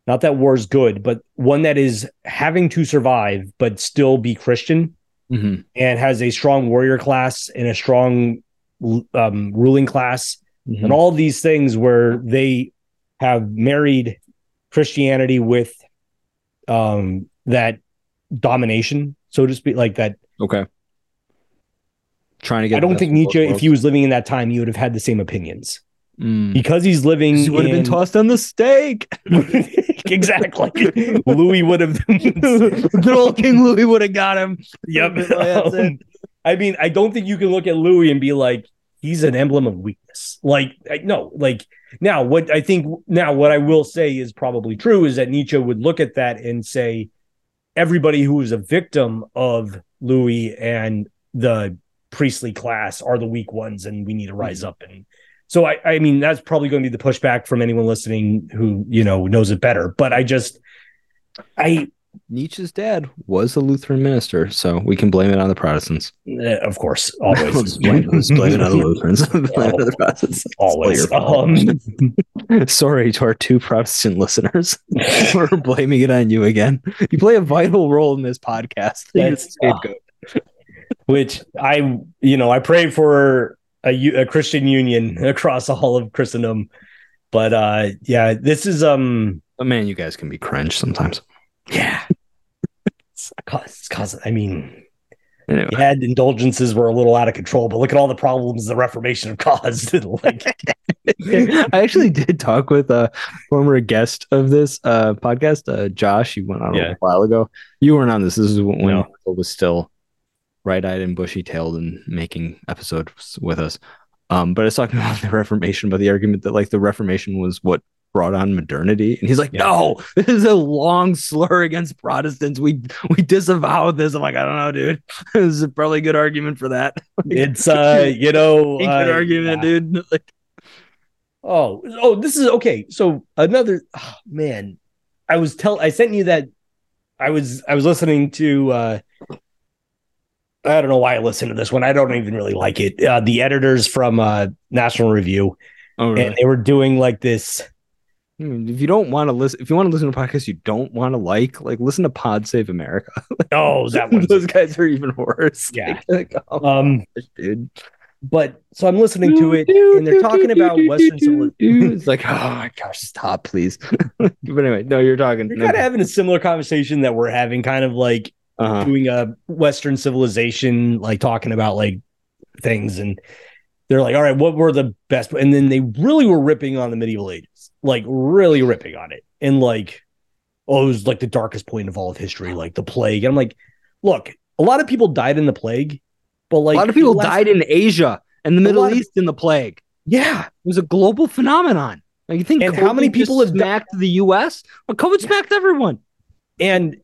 not that war's good, but one that is having to survive but still be Christian Mhm. and has a strong warrior class and a strong um, ruling class Mhm. and all these things where they have married Christianity with um, that domination, so to speak, like that. okay trying to get I don't think Nietzsche, if he was living in that time, he would have had the same opinions mm. because he's living. he would have been tossed on the stake exactly. Louis would have. good old king louis would have got him Yep. Um, I mean, I don't think you can look at Louis and be like, he's an emblem of weakness. Like, I, no, like now, what I think now, what I will say is probably true is that Nietzsche would look at that and say, everybody who is a victim of Louis and the priestly class are the weak ones, and we need to rise up. And so, I, I mean, that's probably going to be the pushback from anyone listening who you know knows it better. But I just, I nietzsche's dad was a lutheran minister so we can blame it on the protestants uh, of course always blame, blame it on the lutherans blame it on the protestants always. Um, Sorry to our two Protestant listeners. We're blaming it on you again. You play a vital role in this podcast. That's- scapegoat. which I, you know, I pray for a, u- a Christian union across all of Christendom. But uh yeah, this is um But man, you guys can be cringe sometimes. yeah. It's cause, cause I mean, Anyway, you had indulgences were a little out of control, but look at all the problems the Reformation have caused. like, I actually did talk with a former guest of this uh, podcast, uh, Josh. You went on Yeah. a while ago. You weren't on this. This is when No. Michael was still bright-eyed and bushy-tailed and making episodes with us. Um, but I was talking about the Reformation, but the argument that like the Reformation was what brought on modernity. And he's like, Yeah. no, this is a long slur against Protestants. We we disavow this. I'm like, I don't know, dude. this is probably a good argument for that. It's uh, you know, good uh, argument, yeah. dude. Like, Oh, oh, this is okay. So another oh, man, I was tell I sent you that I was I was listening to uh I don't know why I listened to this one. I don't even really like it. Uh, the editors from uh National Review oh, and they were doing like this Hmm, If you don't want to listen, if you want to listen to podcasts you don't want to like, like listen to Pod Save America. oh that one Those guys are even worse. Yeah. Like, oh, um dude. but so I'm listening to it and they're talking about Western civilization. It's like, oh my gosh, stop, please. but anyway, no, you're talking. They're kind of having a similar conversation that we're having, kind of like uh-huh. doing a Western civilization, like talking about like things, and they're like, "All right, what were the best?" And then they really were ripping on the medieval ages, like really ripping on it, and like, oh, it was like the darkest point of all of history, like the plague. And I'm like, look, a lot of people died in the plague, but like a lot of people last- died in Asia and the Middle lot of- East in the plague. Yeah, It was a global phenomenon. Like you think And how many people have di- smacked the U.S.? Well, COVID smacked everyone. and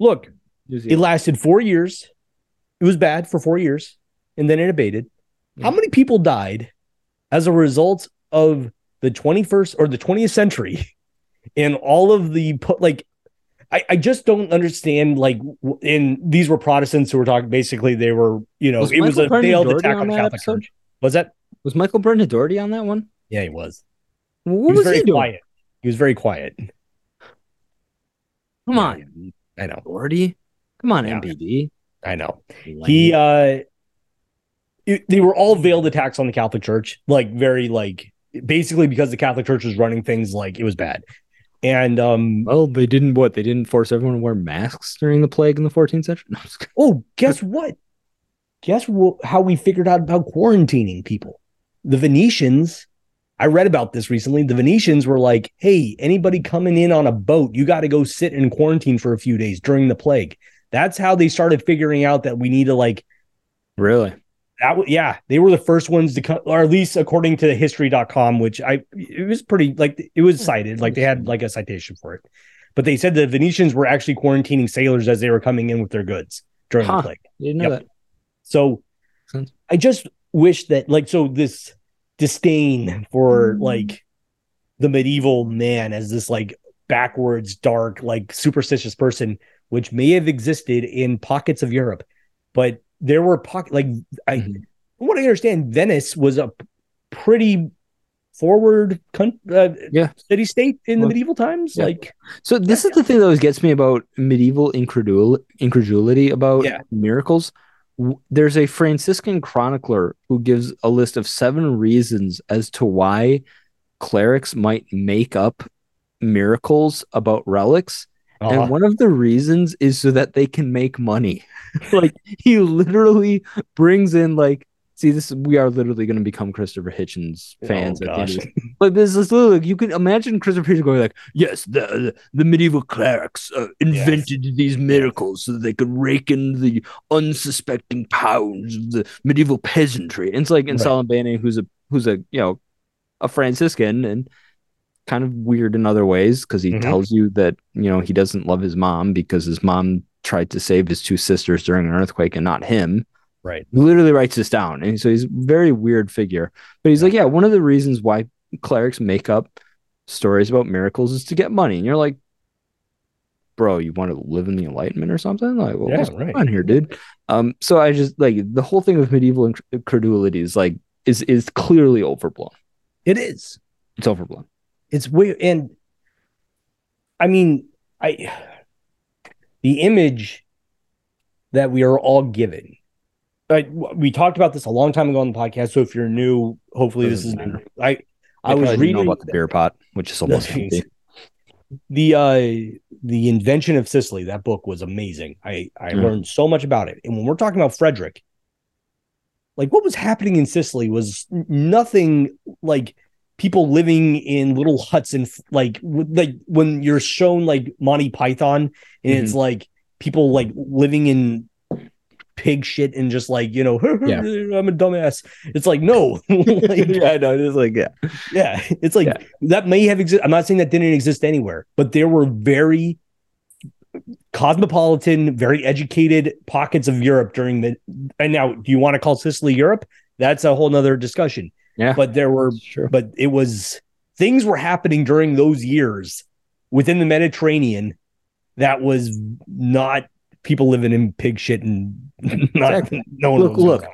look, it lasted four years. It was bad for four years, and then it abated. How mm. many people died as a result of the 21st or the 20th century and all of the put like I, I just don't understand like and these were Protestants who were talking basically they were you know Was it was a failed Dougherty attack on on the Catholic episode? Church. Was that? was Michael Dougherty on that one? Yeah, he was. What he was, was very he doing? quiet. He was very quiet. Come on, I know. Dougherty. Come on, Yeah. MBD. I know. he uh it- they were all veiled attacks on the catholic church like very like basically because the catholic church was running things like it was bad and um well, they didn't. What they didn't force everyone to wear masks during the plague in the 14th century. No, I'm just kidding. oh guess what guess wh- how we figured out about quarantining people the venetians i read about this recently the venetians were like hey anybody coming in on a boat you got to go sit in quarantine for a few days during the plague that's how they started figuring out that we need to like really? that yeah they were the first ones to come or at least according to history.com which i it was pretty like it was cited like they had like a citation for it but they said the venetians were actually quarantining sailors as they were coming in with their goods during Huh. the plague Didn't know Yep. that. so i just wish that like so this disdain for like the medieval man as this like backwards dark like superstitious person which may have existed in pockets of europe but there were pocket like i Mhm. from what i understand venice was a pretty forward con- uh, Yeah. city state in the medieval times yeah. like So this is the thing that always gets me about medieval incredul- incredulity about Yeah. miracles. There's a Franciscan chronicler who gives a list of seven reasons as to why clerics might make up miracles about relics. And one of the reasons is so that they can make money. like he literally brings in like see this we are literally going to become Christopher Hitchens fans Oh, end of gosh. But this is literally like, you can imagine Christopher Hitchens going like, "Yes, the the, the medieval clerics uh, invented these miracles so that they could rake in the unsuspecting pounds of the medieval peasantry." And it's like in Right. Salimbene, who's a who's a you know a Franciscan and kind of weird in other ways because he Mhm. tells you that you know he doesn't love his mom because his mom tried to save his two sisters during an earthquake and not him. right He literally writes this down, and so he's a very weird figure. But he's like, yeah, one of the reasons why clerics make up stories about miracles is to get money, and you're like, bro, you want to live in the Enlightenment or something? Like, well, Yeah, what's right. going on here, dude? Um, so I just like the whole thing with medieval inc- credulity is like is is clearly overblown. it is It's overblown. It's weird. And i mean i the image that we are all given I, we talked about this a long time ago on the podcast. So if you're new hopefully this is new. i i was reading about the beer pot, which is almost empty. the uh the invention of sicily that book was amazing. I i Mm. learned so much about it. And when we're talking about frederick like what was happening in sicily was nothing like people living in little huts and like like when you're shown like monty python and it's mm-hmm. like people like living in pig shit and just like you know Yeah. I'm a dumbass. It's like no, like, yeah, no, it's like yeah, yeah, it's like Yeah. that may have existed. I'm not saying that didn't exist anywhere, but there were very cosmopolitan, very educated pockets of Europe during the. And now, do you want to call Sicily Europe? That's a whole nother discussion. Yeah, But there were, sure. but it was things were happening during those years within the Mediterranean that was not people living in pig shit and not Exactly. no one Look, look.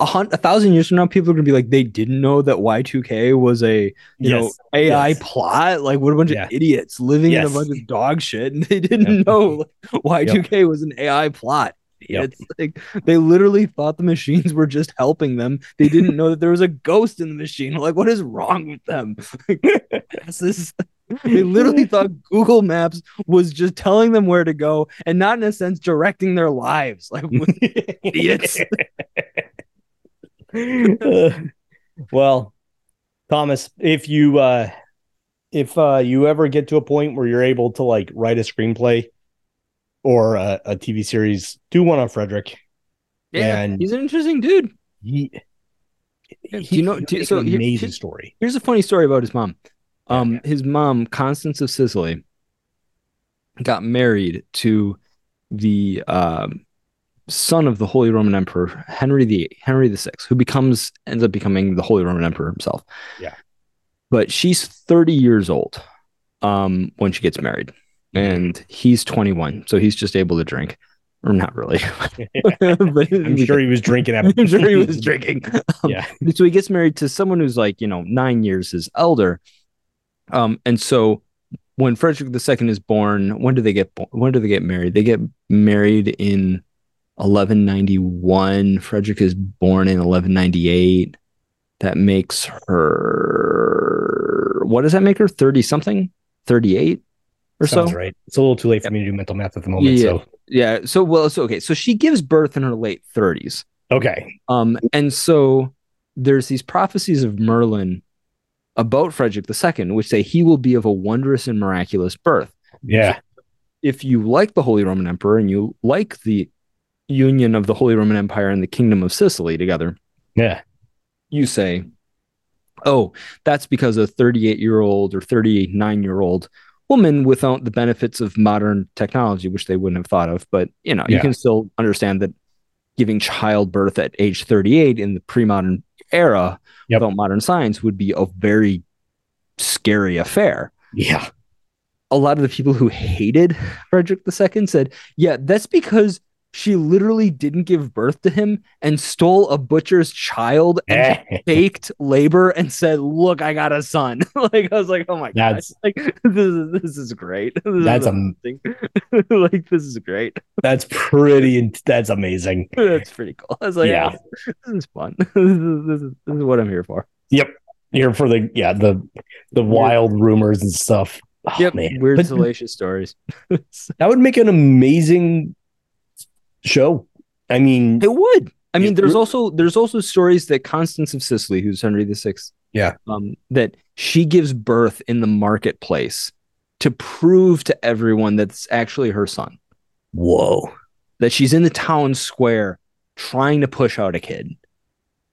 a, a thousand years from now, people are gonna be like, they didn't know that Y2K was a you know AI Yes. plot. Like, what a bunch Yeah. of idiots living in a bunch of dog shit, and they didn't Yep. know like, Y2K was an AI plot. Yep. It's like they literally thought the machines were just helping them. They didn't know that there was a ghost in the machine. Like, what is wrong with them? This is- they literally thought Google Maps was just telling them where to go and not in a sense directing their lives. Like, idiots. Uh, well, Thomas, if you uh if uh you ever get to a point where you're able to like write a screenplay or a, a TV series, do one on Frederick. Yeah, And- he's an interesting dude. He, Do you know- he do so amazing here- story. Here's a funny story about his mom. Um, Yeah, his mom, Constance of Sicily, got married to the um, son of the Holy Roman Emperor Henry the Henry the Sixth, who becomes ends up becoming the Holy Roman Emperor himself. Yeah. but she's 30 years old um, when she gets married, and he's 21, so he's just able to drink, or not really. but I'm sure he was drinking at I'm sure he was drinking. Um, Yeah. So he gets married to someone who's like, you know, nine years his elder. Um, and so when Frederick II is born, when do they get bo- when do they get married? They get married in 1191. Frederick is born in 1198. That makes her what does that make her? 30 something? 38 or Sounds so? right. It's a little too late for me to do mental math at the moment. Yeah. So Yeah. So well, so okay. So she gives birth in her late 30s. okay. Um, and so there's these prophecies of Merlin about Frederick II, which say he will be of a wondrous and miraculous birth. Yeah. If you like the Holy Roman Emperor and you like the union of the Holy Roman Empire and the Kingdom of Sicily together, Yeah. you say, oh, that's because a 38 year old or 39 year old woman without the benefits of modern technology, which they wouldn't have thought of. But, you know, you can still understand that giving childbirth at age 38 in the pre modern era Yep. without modern science would be a very scary affair. Yeah. A lot of the people who hated Frederick II said, yeah, that's because she literally didn't give birth to him and stole a butcher's child and faked labor and said, "Look, I got a son." like I was like, "Oh my god!" Like this is this is great. This That's am- amazing. like this is great. That's pretty. That's amazing. That's pretty cool. I was like, Yeah. "Yeah, this is fun. this, is, this is this is what I'm here for." Yep, here for the yeah the the wild rumors and stuff. Oh, yep, man. weird, But salacious stories. that would make an amazing show. I mean, It would. I mean, there's also there's also stories that Constance of Sicily, who's Henry the Sixth, Yeah. um, that she gives birth in the marketplace to prove to everyone that's actually her son. whoa. That she's in the town square trying to push out a kid,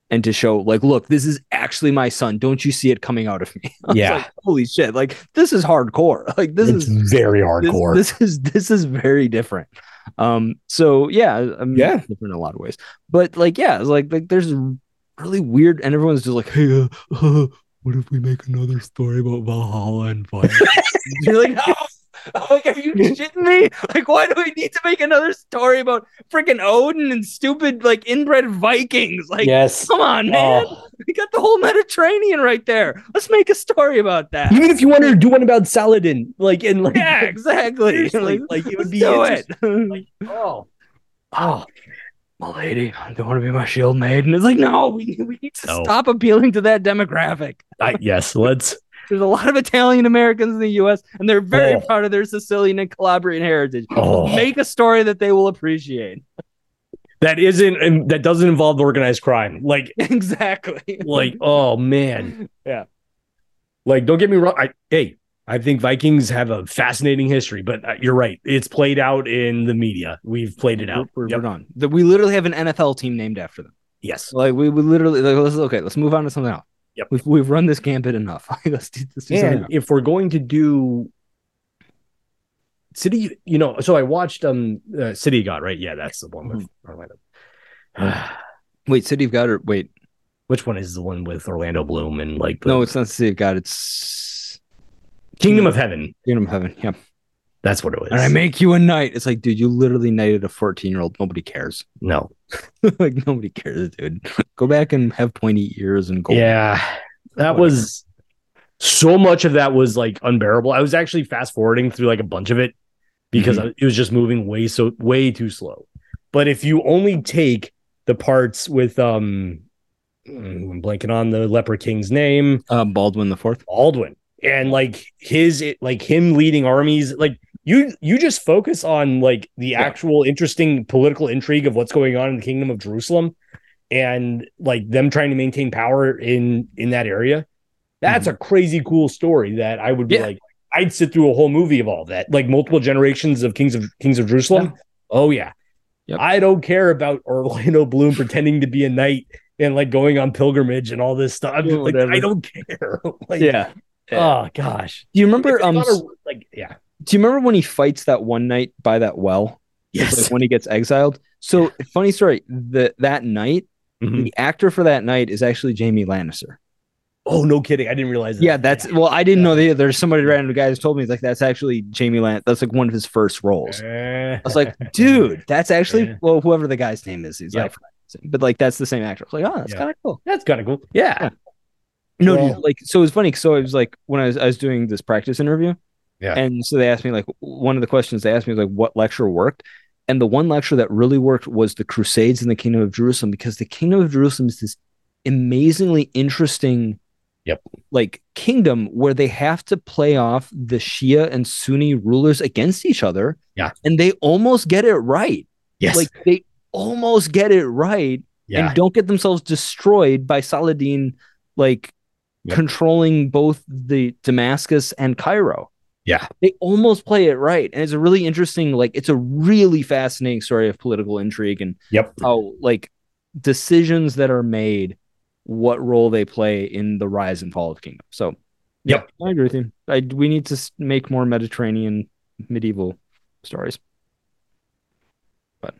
and to show like, look, this is actually my son. Don't you see it coming out of me? Yeah. like, Holy shit! Like this is hardcore. Like this it's is very this, hardcore. this is this is very different. Um, so yeah, I mean, Yeah. different in a lot of ways. But like, yeah, it's like like there's really weird, and everyone's just like, hey, uh, uh, what if we make another story about Valhalla and fire? You're like, no. Like, are you shitting me? Like, why do we need to make another story about freaking Odin and stupid like inbred Vikings? Like, yes. come on, man. Oh. We got the whole Mediterranean right there. Let's make a story about that. Even if you wanted to do one about Saladin, like in like Yeah, exactly. Like, like it would let's be do it. Like, oh, oh, my lady, I don't want to be my shield maiden. It's like, no, we, we need to No. stop appealing to that demographic. I, yes. Let's. There's a lot of Italian Americans in the US, and they're very Oh. proud of their Sicilian and Calabrian heritage. Oh. Make a story that they will appreciate. That isn't. That doesn't involve organized crime. Like exactly. like oh man Yeah. like don't get me wrong I, hey I think Vikings have a fascinating history, but uh, you're right. It's played out in the media. We've played it out. We're, we're Yep. done. That we literally have an NFL team named after them. Yes. Like we would literally like, let's okay, let's move on to something else. Yep. We've we've run this gambit enough. let's do, let's do And if we're going to do City, you know, so I watched um uh, City of God, right? Yeah, that's the one with Orlando. Wait, City of God or wait, Which one is the one with Orlando Bloom and like the no, it's not City of God, it's Kingdom of Heaven? Kingdom of Heaven. Yeah. That's what it was. And I make you a knight. It's like, dude, you literally knighted a 14 year old. Nobody cares. no. like nobody cares, dude. Go back and have pointy ears and gold. Yeah, that Whatever. was so much of that was like unbearable. I was actually fast forwarding through like a bunch of it because Mm-hmm. It was just moving way so way too slow. But if you only take the parts with um, mm, I'm blanking on the Leper King's name, Uh, Baldwin the fourth. Baldwin, and like his like him leading armies, like. You you just focus on like the actual interesting political intrigue of what's going on in the kingdom of Jerusalem and like them trying to maintain power in in that area. That's a crazy cool story that I would be Yeah. like I'd sit through a whole movie of all that. Like multiple generations of kings of kings of Jerusalem. Oh yeah. Yep. I don't care about Orlando Bloom pretending to be a knight and like going on pilgrimage and all this stuff. Yeah, like. I don't care. like, Yeah. Oh gosh. Do you remember um a- like yeah. Do you remember when he fights that one night by that well? It's like when he gets exiled. So funny story. The that night, Mhm. the actor for that night is actually Jaime Lannister. Oh no kidding. I didn't realize that. Yeah, that's well, I didn't know that. There's somebody random guy who's told me like that's actually Jamie Lan. That's like one of his first roles. Eh. I was like, dude, that's actually Yeah. well, whoever the guy's name is. He's Yeah. like, but like that's the same actor. I was like, oh, that's Yeah. kind of cool. that's kind of cool. Yeah. Yeah. No, dude, like so it was funny. So it was like when I was I was doing this practice interview, Yeah. and so they asked me like one of the questions they asked me was like what lecture worked, and the one lecture that really worked was the Crusades in the Kingdom of Jerusalem because the Kingdom of Jerusalem is this amazingly interesting, Yep. like kingdom where they have to play off the Shia and Sunni rulers against each other, Yeah. and they almost get it right. Yes. Like they almost get it right yeah. and don't get themselves destroyed by Saladin like Yep. controlling both the Damascus and Cairo. Yeah. They almost play it right. And it's a really interesting, like it's a really fascinating story of political intrigue and Yep. how like decisions that are made, what role they play in the rise and fall of the kingdom. So Yep. I agree with you. I, we need to make more Mediterranean medieval stories. But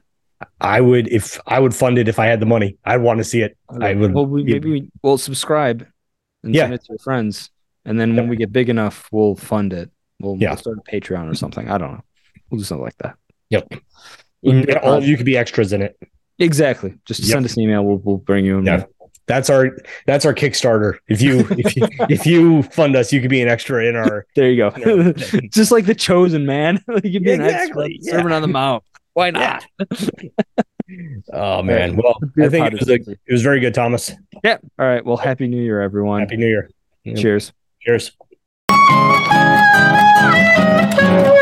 I would if I would fund it if I had the money. I'd want to see it. I would. Well, we, maybe we will subscribe and Yeah. send it to your friends, and then when we get big enough, we'll fund it. We'll, Yeah. we'll start a Patreon or something. I don't know. We'll do something like that. Yep. And all of you could be extras in it. Exactly. Just Yep. send us an email. We'll we'll bring you in. Yeah. That's our that's our Kickstarter. If you if you if you fund us, you could be an extra in our. There you go. Yeah. Just like the chosen man. you can be an Exactly, extra, Sermon on the Mount. Why not? Oh man. Well, I think pot it is was a, it was very good, Thomas. Yeah. All right. Well, happy New Year, everyone. Happy New Year. Cheers. Cheers. Thank you.